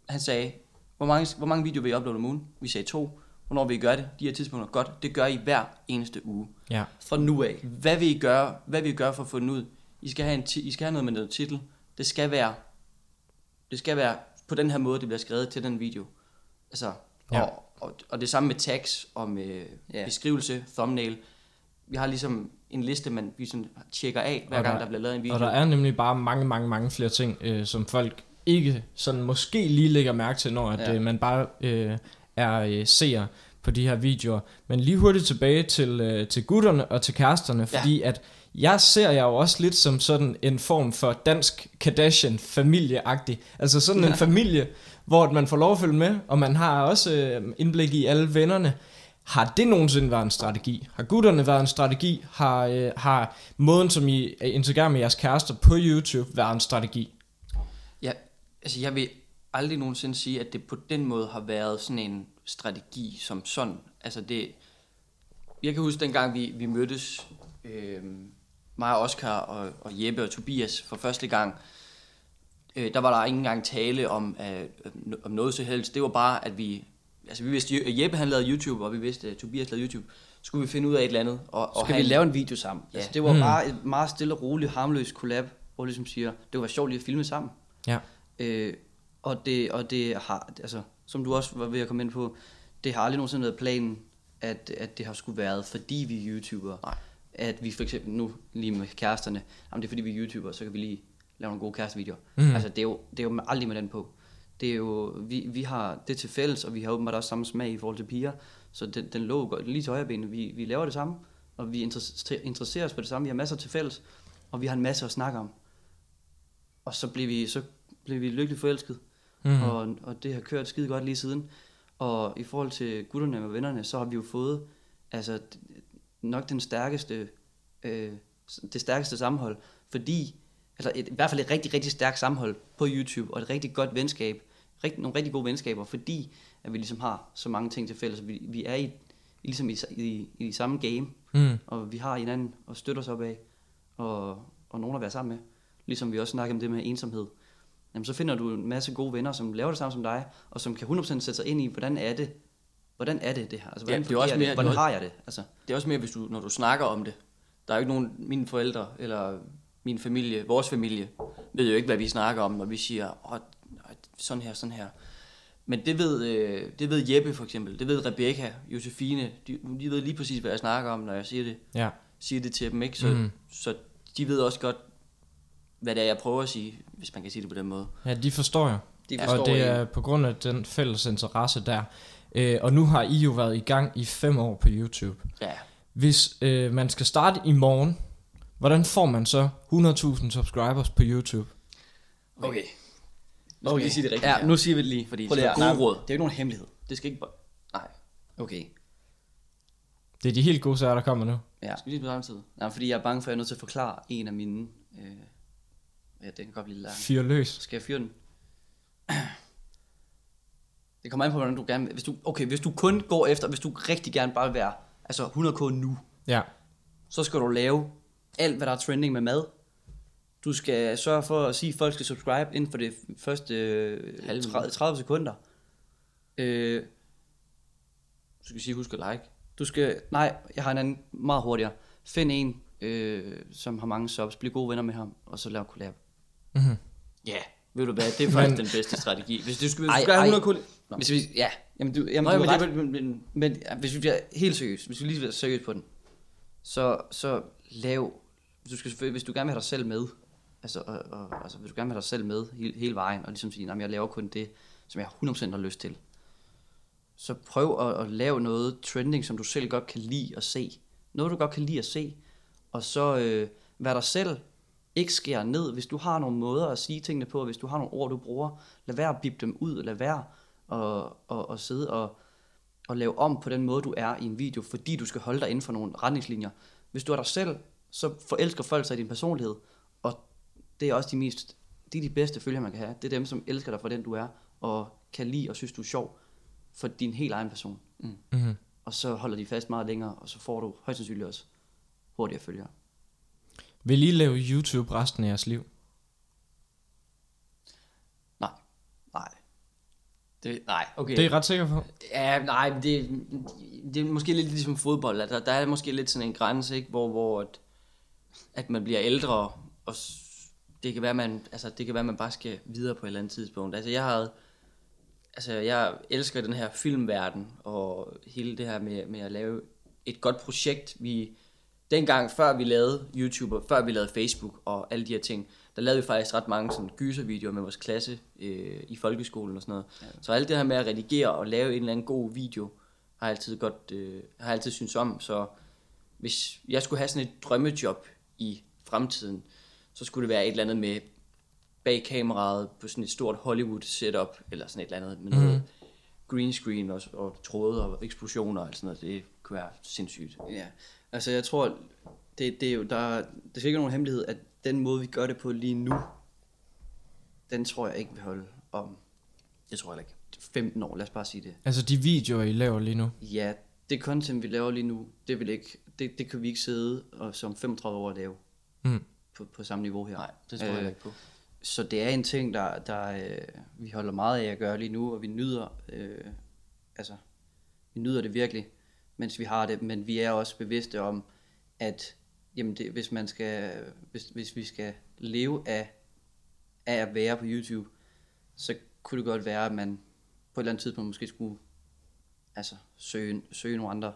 han sagde, hvor mange, hvor mange videoer vil I uploade om ugen? Vi sagde to. Hvornår vil I gøre det? De her tidspunkter. Godt, det gør I hver eneste uge. Ja. Fra nu af. Hvad vil I gøre, hvad vil I gøre for at få den ud? I skal have, en ti- I skal have noget med noget titel. Det skal være, det skal være på den her måde, det bliver skrevet til den video. Altså, Ja. ja. og, og, og det samme med tags og med Ja. beskrivelse, thumbnail. Vi har ligesom en liste, man vi sådan tjekker af, hver Og gang der- der bliver lavet en video. Og der er nemlig bare mange, mange, mange flere ting, øh, som folk ikke sådan måske lige lægger mærke til, når at, Ja. øh, man bare øh, er øh, seer på de her videoer. Men lige hurtigt tilbage til, øh, til gutterne og til kæresterne, Ja. fordi at jeg ser jeg jo også lidt som sådan en form for dansk Kardashian familieagtig. Altså sådan en familie, hvor man får lov at følge med, og man har også øh, indblik i alle vennerne. Har det nogensinde været en strategi? Har gutterne været en strategi? Har, øh, har måden, som I interagerer med jeres kærester på YouTube, været en strategi? Ja, altså jeg vil aldrig nogensinde sige, at det på den måde har været sådan en strategi som sådan. Altså det, jeg kan huske dengang vi, vi mødtes, øh, mig og Oscar og, og Jeppe og Tobias for første gang, øh, der var der ikke engang tale om, øh, om noget så helst. Det var bare, at vi, altså vi vidste, at Jeppe han lavede YouTube, og vi vidste, at Tobias lavede YouTube. Skulle vi finde ud af et eller andet. Og, og Skal have vi lave en video sammen? Ja. Altså, det var bare et meget stille og roligt, harmløst collab, hvor vi ligesom siger, det var sjovt lige at filme sammen. Ja. Øh, og, det, og det har, altså, som du også var ved at komme ind på, det har aldrig nogensinde været planen, at, at det har skulle været, fordi vi er YouTubere. Nej. At vi for eksempel nu lige med kæresterne, jamen det er fordi vi er YouTuber, så kan vi lige lave nogle gode kærestevideoer. Mm. Altså det er, jo, det er jo aldrig med den på. Det er jo, vi, vi har det til fælles, og vi har åbenbart også samme smag i forhold til piger, så den, den lå godt lige til højre benet. Vi, vi laver det samme, og vi interesser- interesserer os for det samme. Vi har masser til fælles, og vi har en masse at snakke om. Og så blev vi, så blev vi lykkeligt forelsket, mm. og, og det har kørt skide godt lige siden. Og i forhold til gutterne og vennerne, så har vi jo fået altså, nok den stærkeste, øh, det stærkeste sammenhold, fordi, altså et, i hvert fald et rigtig, rigtig stærkt sammenhold på YouTube, og et rigtig godt venskab, rigtig, nogle rigtig gode venskaber, fordi at vi ligesom har så mange ting til fælles. Vi, vi er i, ligesom i, i, i samme game, Mm. og vi har hinanden at støtte os op af, og, og nogen at være sammen med. Ligesom vi også snakker om det med ensomhed. Jamen, så finder du en masse gode venner, som laver det samme som dig, og som kan 100% sætte sig ind i, hvordan er det, hvordan er det det her? Altså, hvordan, Ja, det er også mere- det? hvordan det har jeg det? Altså, Det er også mere, hvis du, når du snakker om det. Der er jo ikke nogen, mine forældre eller min familie, vores familie, ved jo ikke, hvad vi snakker om, når vi siger, Åh, sådan her, sådan her. Men det ved, øh, det ved Jeppe for eksempel, det ved Rebecca, Josefine, de, de ved lige præcis, hvad jeg snakker om, når jeg siger det, Ja. siger det til dem, ikke? Så, mm. så de ved også godt, hvad det er, jeg prøver at sige, hvis man kan sige det på den måde. Ja, de forstår jeg. De og forstår det en. er på grund af den fælles interesse der. Øh, og nu har I jo været i gang i fem år på YouTube. Ja, Hvis øh, man skal starte i morgen, hvordan får man så 100.000 subscribers på YouTube? okay. Nu skal vi lige sige det rigtigt Ja, her. nu siger vi det lige, fordi Prøv det er gode råd. Det er jo ikke nogen hemmelighed. Det skal ikke bare... Nej. Okay. Det er de helt gode sager, der kommer nu. Ja. Skal vi lige på samme tid? Nej, fordi jeg er bange for, at jeg er nødt til at forklare en af mine... Øh, ja, det kan godt blive lidt langt. Fyr løs. Skal jeg fyre den? Det kommer an på, hvordan du gerne vil. Hvis du, okay, hvis du kun går efter, hvis du rigtig gerne bare vil være altså 100k nu, Ja. så skal du lave alt, hvad der er trending med mad. Du skal sørge for at sige, at folk skal subscribe inden for det første øh, Halve 30, 30 sekunder. Øh, Du skal sige, husk at like. du skal, nej, jeg har en anden meget hurtigere. Find en, øh, som har mange subs, bliv gode venner med ham, og så lav collab. Mm-hmm. Ja, ved du hvad, det er faktisk den bedste strategi. Hvis du skal, hvis Ej, du skal have ej. 100 kul... Nå. Hvis vi, ja, jamen du, jamen, Nå, du men, har det, ret. men, men, Men ja, hvis vi bliver helt seriøst, hvis vi lige bliver seriøst på den, så, så lav, hvis du, skal, hvis du gerne vil have dig selv med, altså, og, og, altså hvis du gerne vil have dig selv med hele, hele vejen, og ligesom sige, at jeg laver kun det, som jeg 100% har lyst til, så prøv at, at lave noget trending, som du selv godt kan lide at se. Noget, du godt kan lide at se, og så øh, vær dig selv, ikke skære ned, hvis du har nogle måder at sige tingene på, hvis du har nogle ord, du bruger, lad være at bippe dem ud, lad være at, at, at sidde og, og lave om på den måde, du er i en video, fordi du skal holde dig inden for nogle retningslinjer. Hvis du er dig selv, så forelsker folk sig i din personlighed, og det er også de mest, de er de bedste følgere, man kan have. Det er dem, som elsker dig for den, du er, og kan lide og synes, du er sjov for din helt egen person. Mm. Mm-hmm. Og så holder de fast meget længere, og så får du højst sandsynligt også hurtigere følgere. Vil I lave YouTube resten af jeres liv? Nej. nej. Det, nej, okay. Det er jeg ret sikker på. Ja, nej, det, det er måske lidt ligesom fodbold. at Der, der er måske lidt sådan en grænse, ikke? Hvor, hvor at, at man bliver ældre, og det kan være, man, altså, det kan være, man bare skal videre på et eller andet tidspunkt. Altså, jeg havde, altså, jeg elsker den her filmverden, og hele det her med, med at lave et godt projekt. Vi, dengang, før vi lavede YouTube, og før vi lavede Facebook og alle de her ting, der lavede vi faktisk ret mange sådan gyservideoer med vores klasse øh, i folkeskolen og sådan noget. Ja. Så alt det her med at redigere og lave en eller anden god video, har jeg altid godt, øh, har jeg altid synes om. Så hvis jeg skulle have sådan et drømmejob i fremtiden, så skulle det være et eller andet med bag kameraet på sådan et stort Hollywood setup, eller sådan et eller andet med noget green screen og, og tråde og eksplosioner og sådan noget. Det kunne være sindssygt. Ja, altså jeg tror, det, det er jo, der, det er ikke nogen hemmelighed, at den måde, vi gør det på lige nu, den tror jeg ikke vil holde om Det tror jeg ikke. 15 år, lad os bare sige det. Altså de videoer, I laver lige nu. Ja, det content, vi laver lige nu, det, vil ikke, det, det kan vi ikke sidde og som 35 år at lave Mm. på, på samme niveau her. Nej, det tror jeg Øh, ikke på. Så det er en ting, der, der øh, vi holder meget af at gøre lige nu, og vi nyder, øh, altså, vi nyder det virkelig, mens vi har det, men vi er også bevidste om, at jamen det, hvis, man skal, hvis, hvis vi skal leve af, af at være på YouTube, så kunne det godt være, at man på et eller andet tidspunkt måske skulle altså, søge, søge nogle andre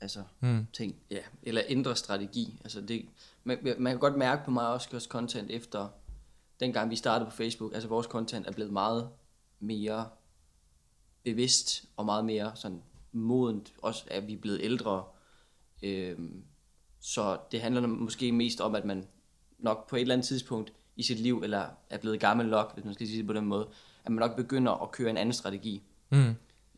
altså, Mm. ting. Ja, eller ændre strategi. Altså det, man, man kan godt mærke på mig også, også content efter, dengang vi startede på Facebook, altså vores content er blevet meget mere bevidst og meget mere sådan modent, også at vi er blevet ældre. Øhm, så det handler måske mest om, at man nok på et eller andet tidspunkt i sit liv, eller er blevet gammel nok, hvis man skal sige det på den måde, at man nok begynder at køre en anden strategi. Mm.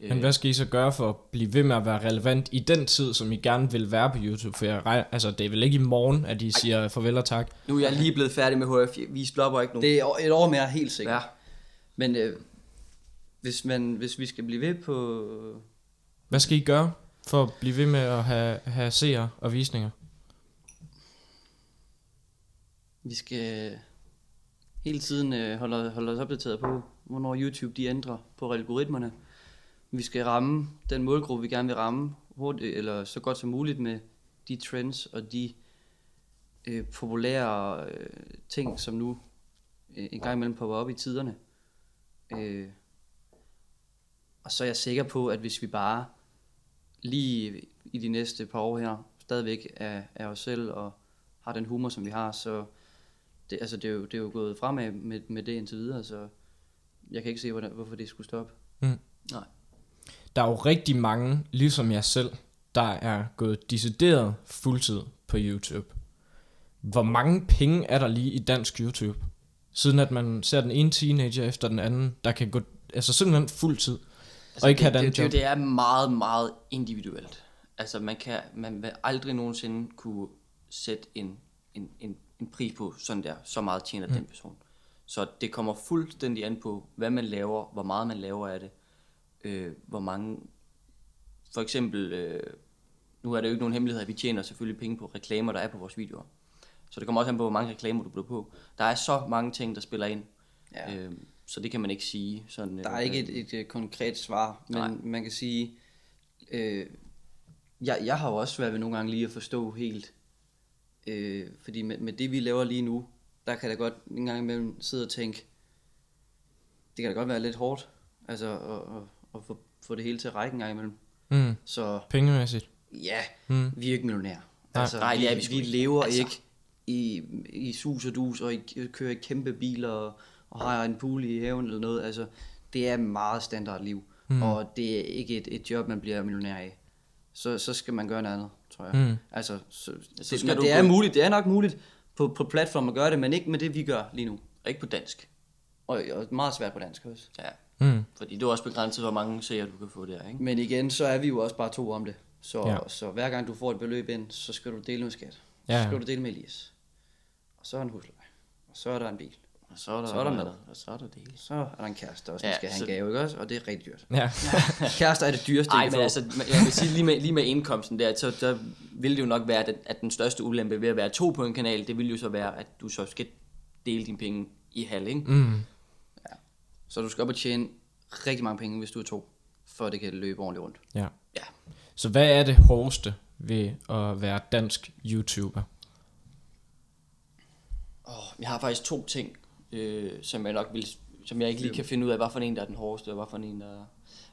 Men hvad skal I så gøre for at blive ved med at være relevant i den tid, som I gerne vil være på YouTube? For jeg, altså, det er vel ikke i morgen, at I siger farvel og tak? Nu er jeg lige blevet færdig med HF, vi stopper ikke nu. Det er et år mere, helt sikkert. ja. Men øh, hvis, man, hvis vi skal blive ved på... Hvad skal I gøre for at blive ved med at have, have seere og visninger? Vi skal hele tiden øh, holde, holde os opdateret på, hvornår YouTube de ændrer på algoritmerne. Vi skal ramme den målgruppe, vi gerne vil ramme, hurtigt, eller så godt som muligt med de trends og de øh, populære øh, ting, som nu øh, en gang imellem popper op i tiderne. Øh, og så er jeg sikker på, at hvis vi bare lige i de næste par år her stadigvæk er, er os selv og har den humor, som vi har, så det, altså det, er jo, det er jo gået fremad med, med det indtil videre, så jeg kan ikke se, hvordan, hvorfor det skulle stoppe. Nej. Der er jo rigtig mange, ligesom jeg selv, der er gået decideret fuldtid på YouTube. Hvor mange penge er der lige i dansk YouTube? Siden at man ser den ene teenager efter den anden, der kan gå altså simpelthen fuldtid. Altså, og ikke have det, den det, job. det, det er meget, meget individuelt. Altså man, kan, man vil aldrig nogensinde kunne sætte en, en, en, en pris på sådan der, så meget tjener mm. den person. Så det kommer fuldstændig an på, hvad man laver, hvor meget man laver af det, øh, hvor mange, for eksempel, øh, nu er det jo ikke nogen hemmelighed, at vi tjener selvfølgelig penge på reklamer, der er på vores videoer. Så det kommer også an på, hvor mange reklamer du bliver på. Der er så mange ting, der spiller ind. Ja. Øh, så det kan man ikke sige. Sådan, Der er ikke et, et, et konkret svar, men. Nej. man kan sige, øh, jeg, jeg har jo også svært ved nogle gange lige at forstå helt, øh, fordi med, med det vi laver lige nu, der kan der godt en gang imellem sidde og tænke, det kan da godt være lidt hårdt, altså at, at, at få, få det hele til at række en gang imellem. Mm, Så pengemæssigt. ja, Mm. vi er ikke millionærer. Altså, Nej, vi, er vi vi lever Altså. ikke i, i sus og dus, og i, kører i kæmpe biler, og, og har en pool i haven eller noget. Altså, det er meget standard liv, mm. og det er ikke et, et job, man bliver millionær af. Så, så skal man gøre noget andet, tror jeg. Mm. Altså, så, det, skal men du det er gå- muligt, det er nok muligt på, på platform at gøre det, men ikke med det, vi gør lige nu. Og ikke på dansk. Og, og meget svært på dansk også. Ja. Mm. Fordi det er også begrænset, hvor mange serier du kan få der, ikke? Men igen, så er vi jo også bare to om det. Så, Ja. så hver gang du får et beløb ind, så skal du dele med skat. Ja, ja. Så skal du dele med Elias. Og så er der en husleje. Og så er der en bil. Og så er der, Så er der mad. Og så er der det hele. Så er der en kæreste også, der Ja, skal have så- en gave, ikke også? Og det er rigtig dyrt. Ja. Kærester er det dyreste, Nej, men altså, jeg vil sige, lige med, lige med indkomsten der, så der vil det jo nok være, at, at den største ulempe ved at være to på en kanal, det vil jo så være, at du så skal dele dine penge i halv, ikke? Mm. Så du skal op og tjene rigtig mange penge, hvis du er to, for at det kan løbe ordentligt rundt. ja. Ja. Så hvad er det hårdeste ved at være dansk YouTuber? Oh, jeg har faktisk to ting, øh, som jeg nok vil, som jeg ikke lige kan finde ud af, hvad for en, der er den hårdeste, og hvad for en, der er...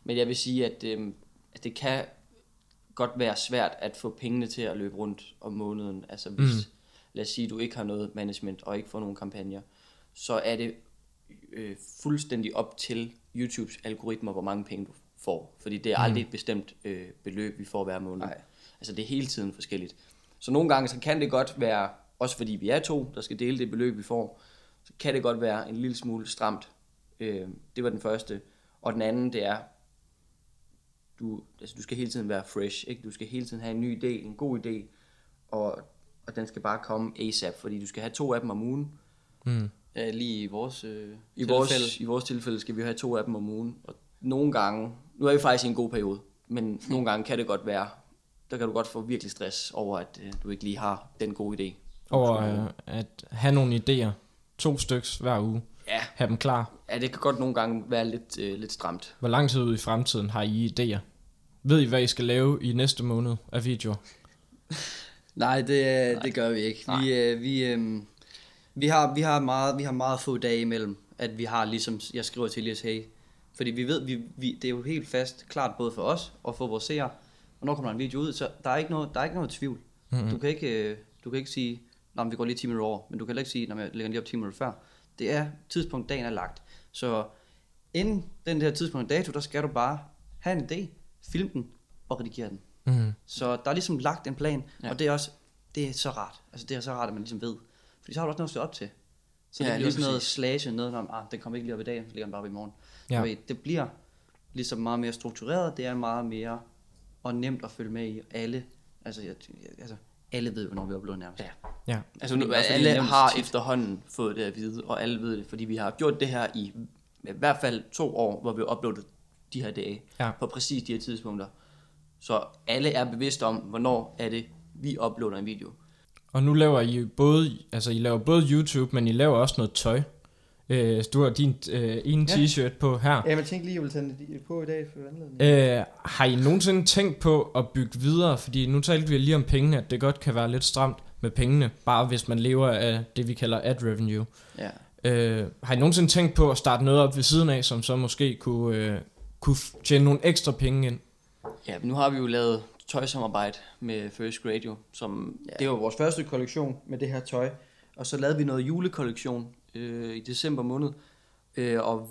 Men jeg vil sige, at, øh, at det kan godt være svært at få pengene til at løbe rundt om måneden. Altså hvis, mm. lad os sige, du ikke har noget management og ikke får nogen kampagner, så er det øh, fuldstændig op til YouTubes algoritmer, hvor mange penge du får. Fordi det er aldrig et bestemt øh, beløb, vi får hver måned. Nej. Altså det er hele tiden forskelligt. Så nogle gange så kan det godt være, også fordi vi er to, der skal dele det beløb, vi får, så kan det godt være en lille smule stramt. Øh, det var den første. Og den anden, det er, du, altså, du skal hele tiden være fresh. Ikke? Du skal hele tiden have en ny idé, en god idé, og, og den skal bare komme ASAP, fordi du skal have to af dem om ugen. Mm. Ja, lige i vores øh, I vores, I vores tilfælde skal vi have to af dem om ugen, og nogle gange, nu er vi faktisk i en god periode, men nogle gange kan det godt være, der kan du godt få virkelig stress over, at øh, du ikke lige har den gode idé. Over øh, at have nogle idéer. To styks hver uge. Ja, Have dem klar. ja det kan godt nogle gange være lidt, øh, lidt stramt. Hvor lang tid ud i fremtiden har I idéer? Ved I, hvad I skal lave i næste måned af videoer? Nej, det, Nej. det gør vi ikke. Nej. Vi, øh, vi, øh, vi, har, vi, har meget, vi har meget få dage imellem, at vi har ligesom, jeg skriver til Elias, hey, fordi vi ved, vi, vi, det er jo helt fast klart både for os og for vores seere, hvornår kommer der en video ud, så der er ikke noget, der er ikke noget tvivl. Mm-hmm. Du, kan ikke, øh, du kan ikke sige, men vi går lige 10 minutter over, men du kan heller ikke sige, når jeg lægger lige op 10 minutter før. Det er tidspunkt, dagen er lagt. Så inden den der tidspunkt dato, der skal du bare have en idé, film den og redigere den. Mm. Så der er ligesom lagt en plan, Ja. og det er også, det er så rart. Altså det er så rart, at man ligesom ved. Fordi så har du også noget at stå op til. Så Ja, det bliver sådan noget præcis. slage, noget om, ah, den kommer ikke lige op i dag, så ligger den bare op i morgen. Ja. Ja. Ved, det bliver ligesom meget mere struktureret, det er meget mere og nemt at følge med i. Alle, altså, jeg, jeg- altså alle ved, hvornår vi uploader nærmest. Ja. Ja. Altså nu, fordi alle har tit. efterhånden fået det at vide, og alle ved det, fordi vi har gjort det her i, i hvert fald to år, hvor vi har uploadet de her dage Ja. på præcis de her tidspunkter. Så alle er bevidste om, hvornår er det, vi uploader en video. Og nu laver I både, altså I laver både YouTube, men I laver også noget tøj. Øh, du har din øh, ene Ja. t-shirt på her. Ja, jeg tænkte lige, at jeg ville tage det på i dag for anledning. Øh, har I nogensinde tænkt på at bygge videre? Fordi nu talte vi lige om pengene, at det godt kan være lidt stramt med pengene, bare hvis man lever af det, vi kalder ad revenue. Ja. Øh, har I nogensinde tænkt på at starte noget op ved siden af, som så måske kunne, øh, kunne tjene nogle ekstra penge ind? Ja, nu har vi jo lavet tøjsamarbejde med First Radio, som ja. det var vores første kollektion med det her tøj. Og så lavede vi noget julekollektion øh, i december måned, øh, og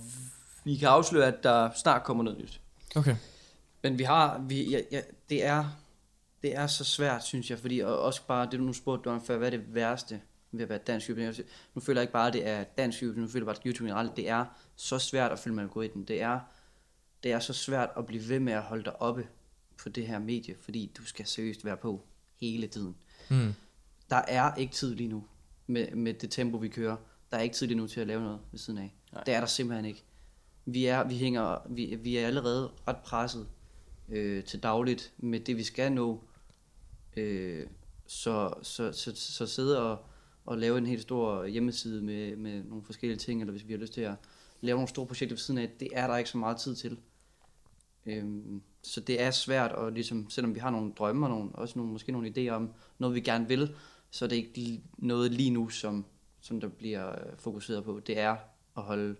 vi kan afsløre, at der snart kommer noget nyt. Okay. Men vi har, vi, ja, ja, det er, det er så svært, synes jeg, fordi og også bare det, du nu spurgte du om før, hvad er det værste ved at være dansk YouTuber? Nu føler jeg ikke bare, at det er dansk YouTube, nu føler jeg bare, at YouTube generelt, det er så svært at følge med algoritmen. Det er, det er så svært at blive ved med at holde dig oppe på det her medie, fordi du skal seriøst være på hele tiden. Mm. Der er ikke tid lige nu med, med det tempo, vi kører. Der er ikke tid lige nu til at lave noget ved siden af. Nej. Det er der simpelthen ikke. Vi er, vi hænger, vi, vi er allerede ret presset øh, til dagligt med det, vi skal nå. Øh, så, så, så, så sidde og, og lave en helt stor hjemmeside med, med nogle forskellige ting, eller hvis vi har lyst til at lave nogle store projekter ved siden af, det er der ikke så meget tid til. Øhm, så det er svært, og ligesom, selvom vi har nogle drømme og nogle, også nogle, måske nogle idéer om noget, vi gerne vil, så er det ikke noget lige nu, som, som der bliver øh, fokuseret på. Det er at holde,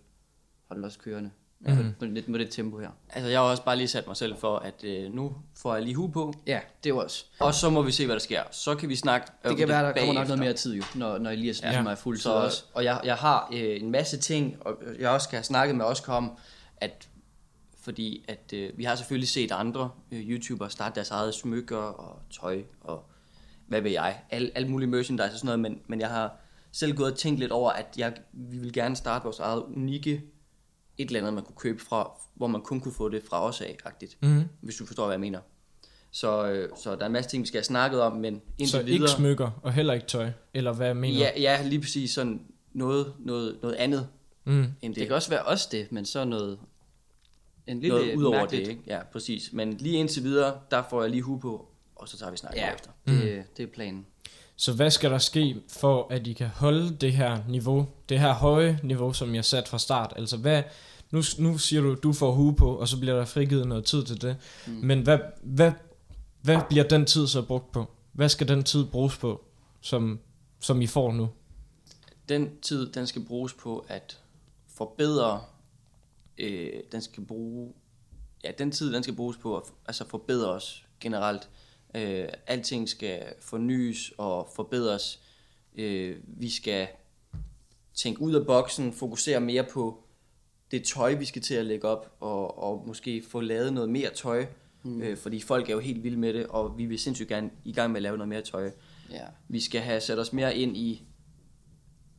holde os kørende mm. med, med, med det tempo her. Altså, jeg har også bare lige sat mig selv for, at øh, nu får jeg lige hu på, Ja, det er også. og så må vi se, hvad der sker. Så kan vi snakke Det kan være, der kommer nok bagefter. noget mere tid jo, når, når Elias Ja. ja. er fuld Så, også. og jeg, jeg har øh, en masse ting, og jeg også skal have snakket med Oscar om, at fordi at øh, vi har selvfølgelig set andre øh, YouTubere starte deres eget smykker og tøj og hvad ved jeg, al, al mulig merchandise og sådan noget, men, men jeg har selv gået og tænkt lidt over, at jeg, vi vil gerne starte vores eget unikke et eller andet, man kunne købe fra, hvor man kun kunne få det fra os af, agtigt, Mm. hvis du forstår, hvad jeg mener. Så, øh, så der er en masse ting, vi skal have snakket om, men indtil Så videre... ikke smykker, og heller ikke tøj, eller hvad mener Ja, ja, lige præcis sådan noget, noget, noget andet Mm. end Det, det. kan også være også det, men så noget... En lille noget ud over mærkeligt. det, ikke? Ja, præcis. Men lige indtil videre, der får jeg lige hu på, og så tager vi snakken Ja, efter. det, det er planen. Så hvad skal der ske for, at I kan holde det her niveau, det her høje niveau, som jeg sat fra start? Altså hvad, nu, nu siger du, du får hue på, og så bliver der frigivet noget tid til det. Mm. Men hvad, hvad, hvad bliver den tid så brugt på? Hvad skal den tid bruges på, som, som I får nu? Den tid, den skal bruges på at forbedre, øh, den skal bruge, ja, den tid, den skal bruges på at altså forbedre os generelt. Øh, alting skal fornyes og forbedres. Øh, vi skal tænke ud af boksen, fokusere mere på det tøj, vi skal til at lægge op, og, og måske få lavet noget mere tøj, mm. øh, fordi folk er jo helt vilde med det, og vi vil sindssygt gerne i gang med at lave noget mere tøj. Ja. Vi skal have sat os mere ind i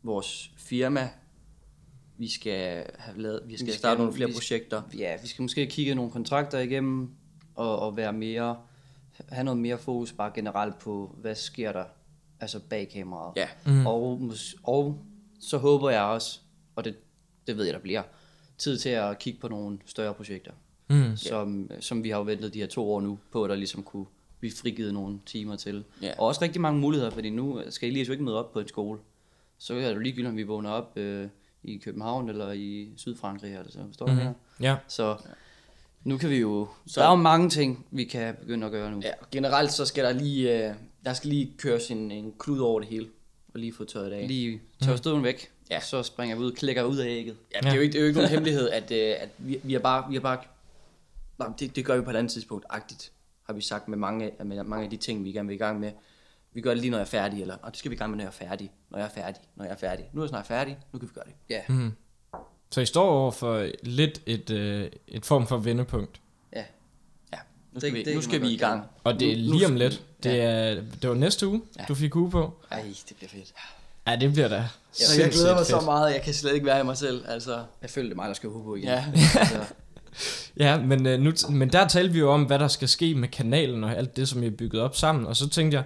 vores firma. Vi skal have lavet, vi skal, Vi vi skal- starte nogle flere vi- projekter. ja, vi skal måske kigge nogle kontrakter igennem, og, og være mere, have noget mere fokus bare generelt på, hvad sker der altså bag kameraet. Ja. Mm. Og, og så håber jeg også, og det, det ved jeg, der bliver, tid til at kigge på nogle større projekter, Mm. som, som vi har jo ventet de her to år nu på, at der ligesom kunne blive frigivet nogle timer til. Ja. Og også rigtig mange muligheder, fordi nu skal Elias jo ikke møde op på en skole. Så er det jo ligegyldigt, om vi vågner op øh, i København eller i Sydfrankrig, altså, forstår du, Mm. mm. Ja. Så nu kan vi jo... Så der er jo mange ting, vi kan begynde at gøre nu. ja. Generelt så skal der lige, øh, der skal lige køres en, en klud over det hele, og lige få tørret af. Lige tør støven væk, Ja. så springer vi ud, klikker ud af ægget. Ja, det er jo ikke, det er jo ikke nogen hemmelighed, at, øh, at vi, vi er bare, vi er bare, nej, det, det gør vi på et andet tidspunkt, agtigt, har vi sagt med mange, af- med mange af de ting, vi gerne vil i gang med. Vi gør det lige, når jeg er færdig, eller og det skal vi i gang med, når jeg er færdig, når jeg er færdig, når jeg er færdig. Nu er jeg snart færdig, nu kan vi gøre det. Ja, Mm. Så I står over for lidt et, øh, et form for vendepunkt. ja. Ja, nu skal Det- vi, det nu skal vi i gang. Og det er lige om lidt. Det, ja. er, det var næste uge, Ja. du fik uge på. Ej, det bliver fedt. Ja, det bliver da Ja, jeg sindssygt glæder mig så fedt. meget, jeg kan slet ikke være i mig selv. Altså, Jeg føler, det mig, der skal huske på igen. ja, altså, Ja, men, øh, nu, men der talte vi jo om, hvad der skal ske med kanalen og alt det, som vi har bygget op sammen. Og så tænkte jeg,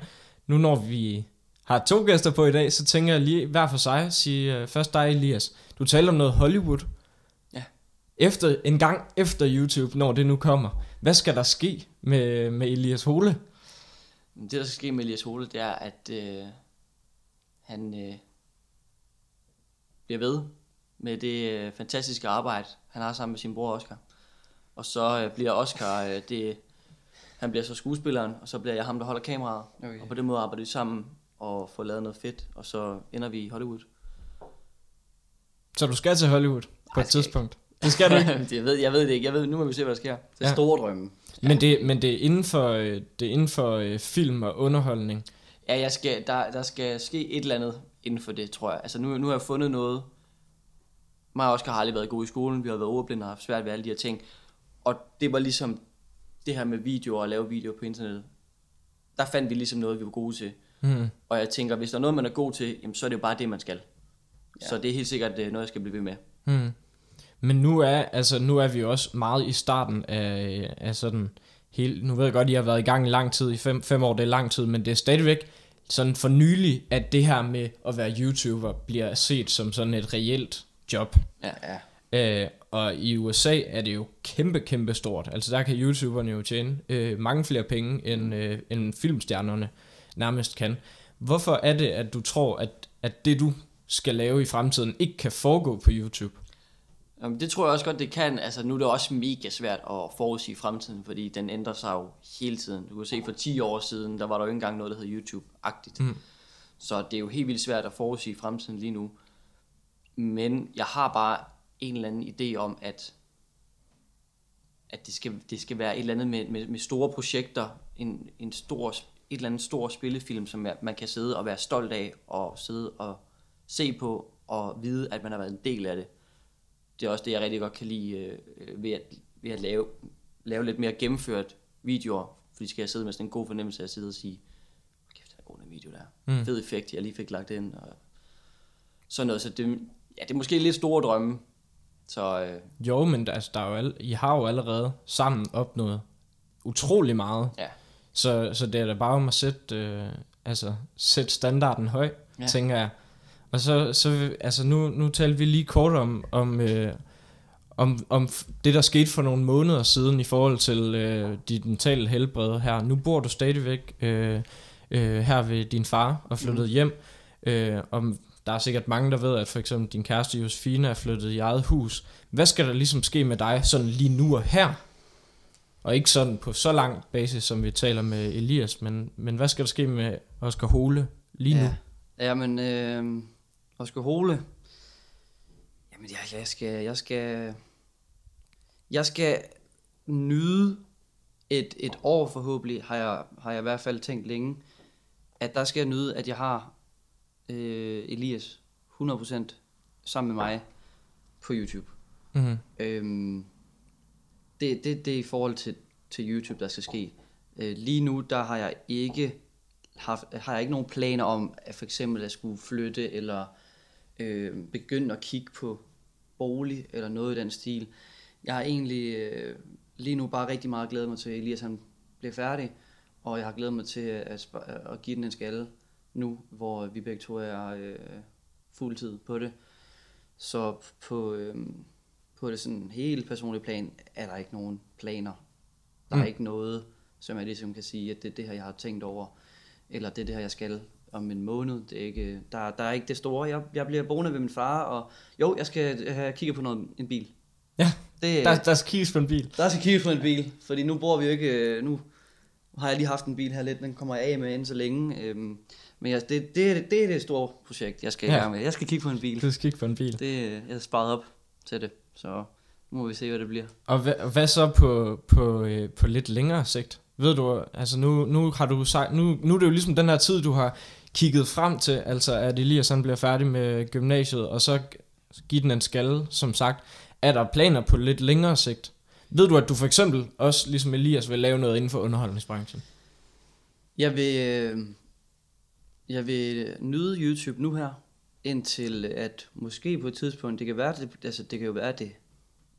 nu når vi har to gæster på i dag, så tænker jeg lige hver for sig, sige øh, først dig, Elias. Du talte om noget Hollywood. Ja. Efter, en gang efter YouTube, når det nu kommer. Hvad skal der ske med, med Elias Hole? det der skal ske med Elias Hole, det er, at øh, han øh, bliver ved med det øh, fantastiske arbejde, han har sammen med sin bror Oscar. Og så øh, bliver Oscar, øh, det, han bliver så skuespilleren, og så bliver jeg ham, der holder kameraet. Okay. Og på den måde arbejder vi sammen og får lavet noget fedt, og så ender vi i Hollywood. Så du skal til Hollywood på Ej, et tidspunkt. Det skal du ikke. Jeg, ved, jeg ved det ikke. Jeg ved, nu må vi se, hvad der sker. Det er Ja. store drømme. Men det, men det er inden for, øh, det er inden for øh, film og underholdning. Ja, jeg skal, der, der skal ske et eller andet inden for det, tror jeg. Altså nu, nu har jeg fundet noget. Mig og Oscar har aldrig været gode i skolen. Vi har været ordblinde og haft svært ved alle de her ting. Og det var ligesom det her med videoer og lave videoer på internettet. Der fandt vi ligesom noget, vi var gode til. Mm. Og jeg tænker, hvis der er noget, man er god til, jamen, så er det jo bare det, man skal. Ja. Så det er helt sikkert øh, noget, jeg skal blive ved med. Mm. Men nu er, altså, nu er vi også meget i starten af, af sådan hele, nu ved jeg godt, I har været i gang i lang tid, i fem, fem år, det er lang tid, men det er stadigvæk sådan for nylig, at det her med at være YouTuber bliver set som sådan et reelt job. Ja. Ja. Øh, og i USA er det jo kæmpe, kæmpe stort. Altså der kan YouTuberne jo tjene øh, mange flere penge, end, øh, end filmstjernerne nærmest kan. Hvorfor er det, at du tror, at, at det du skal lave i fremtiden ikke kan foregå på YouTube? Jamen, det tror jeg også godt, det kan. Altså, nu er det også mega svært at forudsige fremtiden, fordi den ændrer sig jo hele tiden. Du kan se, for 10 år siden, der var der jo ikke engang noget, der hed YouTube-agtigt. Mm. Så det er jo helt vildt svært at forudsige fremtiden lige nu. Men jeg har bare en eller anden idé om, at, at det, skal, det skal være et eller andet med, med, med store projekter, en, en stor, et eller andet stor spillefilm, som man kan sidde og være stolt af, og sidde og se på, og vide, at man har været en del af det det er også det, jeg rigtig godt kan lide øh, ved, at, ved at lave, lave lidt mere gennemført videoer. Fordi skal jeg sidde med sådan en god fornemmelse af at sidde og sige, "Hold kæft, det er en video der. Mm. Fed effekt, jeg lige fik lagt ind. Og sådan noget. Så det, ja, det er måske lidt store drømme. Så øh, Jo, men der, altså, der er jo al, I har jo allerede sammen opnået utrolig meget. ja, Så, så det er da bare om at sætte, øh, altså, sætte standarden høj. Ja. tænker jeg. Og så, så altså nu, nu talte vi lige kort om, om, øh, om, om det, der skete for nogle måneder siden i forhold til øh, dit mentale helbred her. Nu bor du stadigvæk øh, øh, her ved din far og flyttet mm. hjem. Øh, om der er sikkert mange, der ved, at for eksempel din kæreste Josefine er flyttet i eget hus. Hvad skal der ligesom ske med dig sådan lige nu og her? Og ikke sådan på så lang basis, som vi taler med Elias, men, men hvad skal der ske med Oscar Hole lige nu? Ja. Jamen, øh, Oscar Hole. Jamen, jeg, jeg skal, jeg skal, jeg skal nyde et, et år forhåbentlig, har jeg, har jeg i hvert fald tænkt længe, at der skal jeg nyde, at jeg har øh, Elias 100% sammen med mig på YouTube. Mm-hmm. Øhm, det, det, det er i forhold til, til YouTube, der skal ske. Øh, lige nu, der har jeg ikke haft, har jeg ikke nogen planer om, at for eksempel at skulle flytte, eller øh, begynde at kigge på bolig, eller noget i den stil. Jeg har egentlig øh, lige nu bare rigtig meget glædet mig til, at Elias han bliver færdig, og jeg har glædet mig til at, at give den en skalle nu, hvor vi begge to er øh, fuldtid på det. Så på, øh, på det sådan helt personlige plan, er der ikke nogen planer. Der er Mm. ikke noget, som jeg ligesom kan sige, at det er det her, jeg har tænkt over, eller det er det her, jeg skal om en måned. Det er ikke, der, der er ikke det store. Jeg, jeg bliver boende ved min far, og jo, jeg skal have kigget på noget, en bil. Ja, Det, der, der skal kigges på en bil. der skal kigge på en bil, fordi nu bor vi jo ikke, øh, nu har jeg lige haft en bil her lidt, den kommer jeg af med inden så længe. Øhm, men jeg, det, det, er det, er det store projekt, jeg skal i Ja. gang med. Jeg skal kigge på en bil. Du skal kigge på en bil. Det, jeg har sparet op til det, så nu må vi se, hvad det bliver. Og hvad, hvad så på, på, øh, på lidt længere sigt? Ved du, altså nu, nu har du sagt, nu, nu er det jo ligesom den her tid, du har kigget frem til, altså at Elias han bliver færdig med gymnasiet, og så give den en skalle, som sagt. Er der planer på lidt længere sigt? Ved du, at du for eksempel også, ligesom Elias, vil lave noget inden for underholdningsbranchen? Jeg vil, øh, jeg vil nyde YouTube nu her, indtil at måske på et tidspunkt, det kan være, det, altså det kan jo være, at det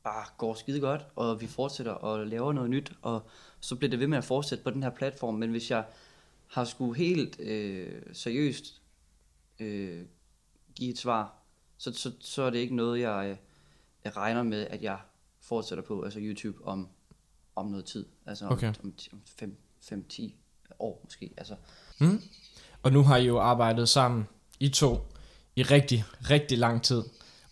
bare går skide godt, og vi fortsætter og laver noget nyt, og så bliver det ved med at fortsætte på den her platform, men hvis jeg har skulle helt øh, seriøst øh, give et svar, så, så, så er det ikke noget, jeg, øh, jeg regner med, at jeg fortsætter på, altså YouTube, om, om noget tid. Altså om, Okay. om, om 5-10 år måske. Altså, Mm. Og nu har I jo arbejdet sammen, I to, i rigtig, rigtig lang tid.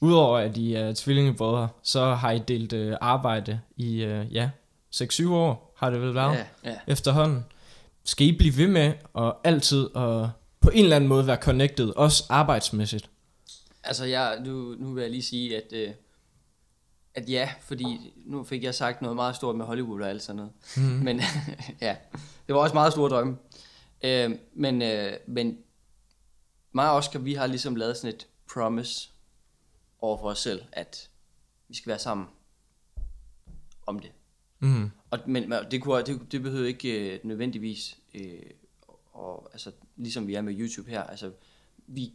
Udover at I er tvillingebrødre, så har I delt øh, arbejde i, øh, ja, 6-7 år har det vel været ja, Ja. efterhånden. Skal I blive ved med at altid og på en eller anden måde være connected, også arbejdsmæssigt? Altså, jeg, nu, nu vil jeg lige sige, at, øh, at ja, fordi nu fik jeg sagt noget meget stort med Hollywood og alt sådan noget. Mm. Men ja, det var også meget store drømme. Øh, men, øh, men mig og Oscar, vi har ligesom lavet sådan et promise over for os selv, at vi skal være sammen om det. Mm. Og, men det, kunne, det, det behøver ikke øh, nødvendigvis, øh, og, altså, ligesom vi er med YouTube her, altså vi,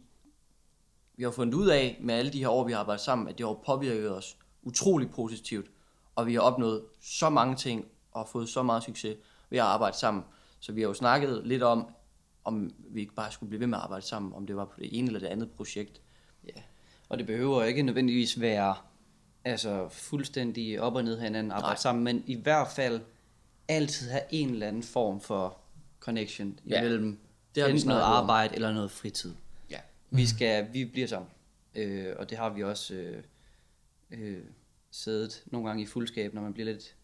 vi har fundet ud af med alle de her år, vi har arbejdet sammen, at det har påvirket os utrolig positivt, og vi har opnået så mange ting, og fået så meget succes ved at arbejde sammen. Så vi har jo snakket lidt om, om vi ikke bare skulle blive ved med at arbejde sammen, om det var på det ene eller det andet projekt. Ja, og det behøver ikke nødvendigvis være altså fuldstændig op og ned hinanden arbejde Nej. sammen, men i hvert fald altid have en eller anden form for connection Ja, imellem det har enten noget snakket om. arbejde eller noget fritid. Ja. Vi skal, vi bliver sammen, øh, og det har vi også øh, øh, siddet nogle gange i fuldskab, når man bliver lidt,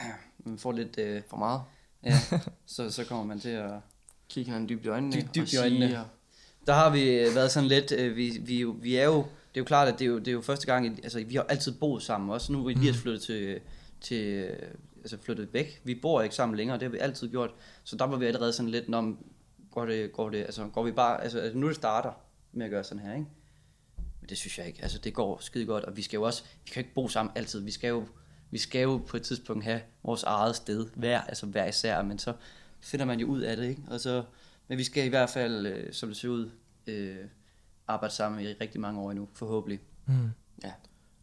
man får lidt, øh, For meget. ja, så, så kommer man til at Kigge hinanden dybt i øjnene. Dybt- dybt og i øjnene. og- Der har vi øh, været sådan lidt, øh, vi, vi, vi er jo, det er jo klart, at det er jo, det er jo første gang, altså vi har altid boet sammen, også nu er vi lige Mhm. flyttet til, til, altså flyttet væk. Vi bor ikke sammen længere, det har vi altid gjort, så der var vi allerede sådan lidt, når går det, går det, altså går vi bare, altså, altså nu det starter med at gøre sådan her, ikke? Men det synes jeg ikke, altså det går skide godt, og vi skal jo også, vi kan ikke bo sammen altid, vi skal jo, vi skal jo på et tidspunkt have vores eget sted, hver, altså hver især, men så finder man jo ud af det, ikke? Og så, men vi skal i hvert fald, øh, som det ser ud, øh, arbejde sammen i rigtig mange år endnu, forhåbentlig. Mm. Ja.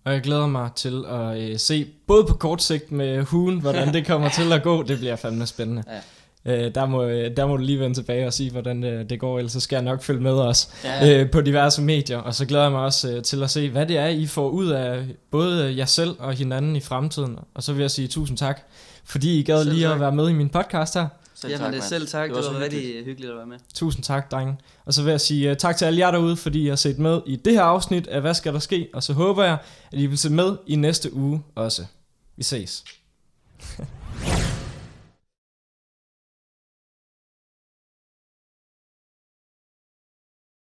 Og jeg glæder mig til at øh, se, både på kort sigt med hugen, hvordan det kommer til at gå. Det bliver fandme spændende. Ja. Øh, der, må, øh, der må du lige vende tilbage og sige, hvordan øh, det går, ellers så skal jeg nok følge med os Ja. øh, på diverse medier. Og så glæder jeg mig også øh, til at se, hvad det er, I får ud af både jer selv og hinanden i fremtiden. Og så vil jeg sige tusind tak, fordi I gad Selv lige tak. at være med i min podcast her. Selv Jamen, tak, det er mand. selv tak, det var, det var hyggeligt. rigtig hyggeligt at være med. Tusind tak, drenge. Og så vil jeg sige uh, tak til alle jer derude, fordi I har set med i det her afsnit af Hvad skal der ske? Og så håber jeg, at I vil se med i næste uge også. Vi ses.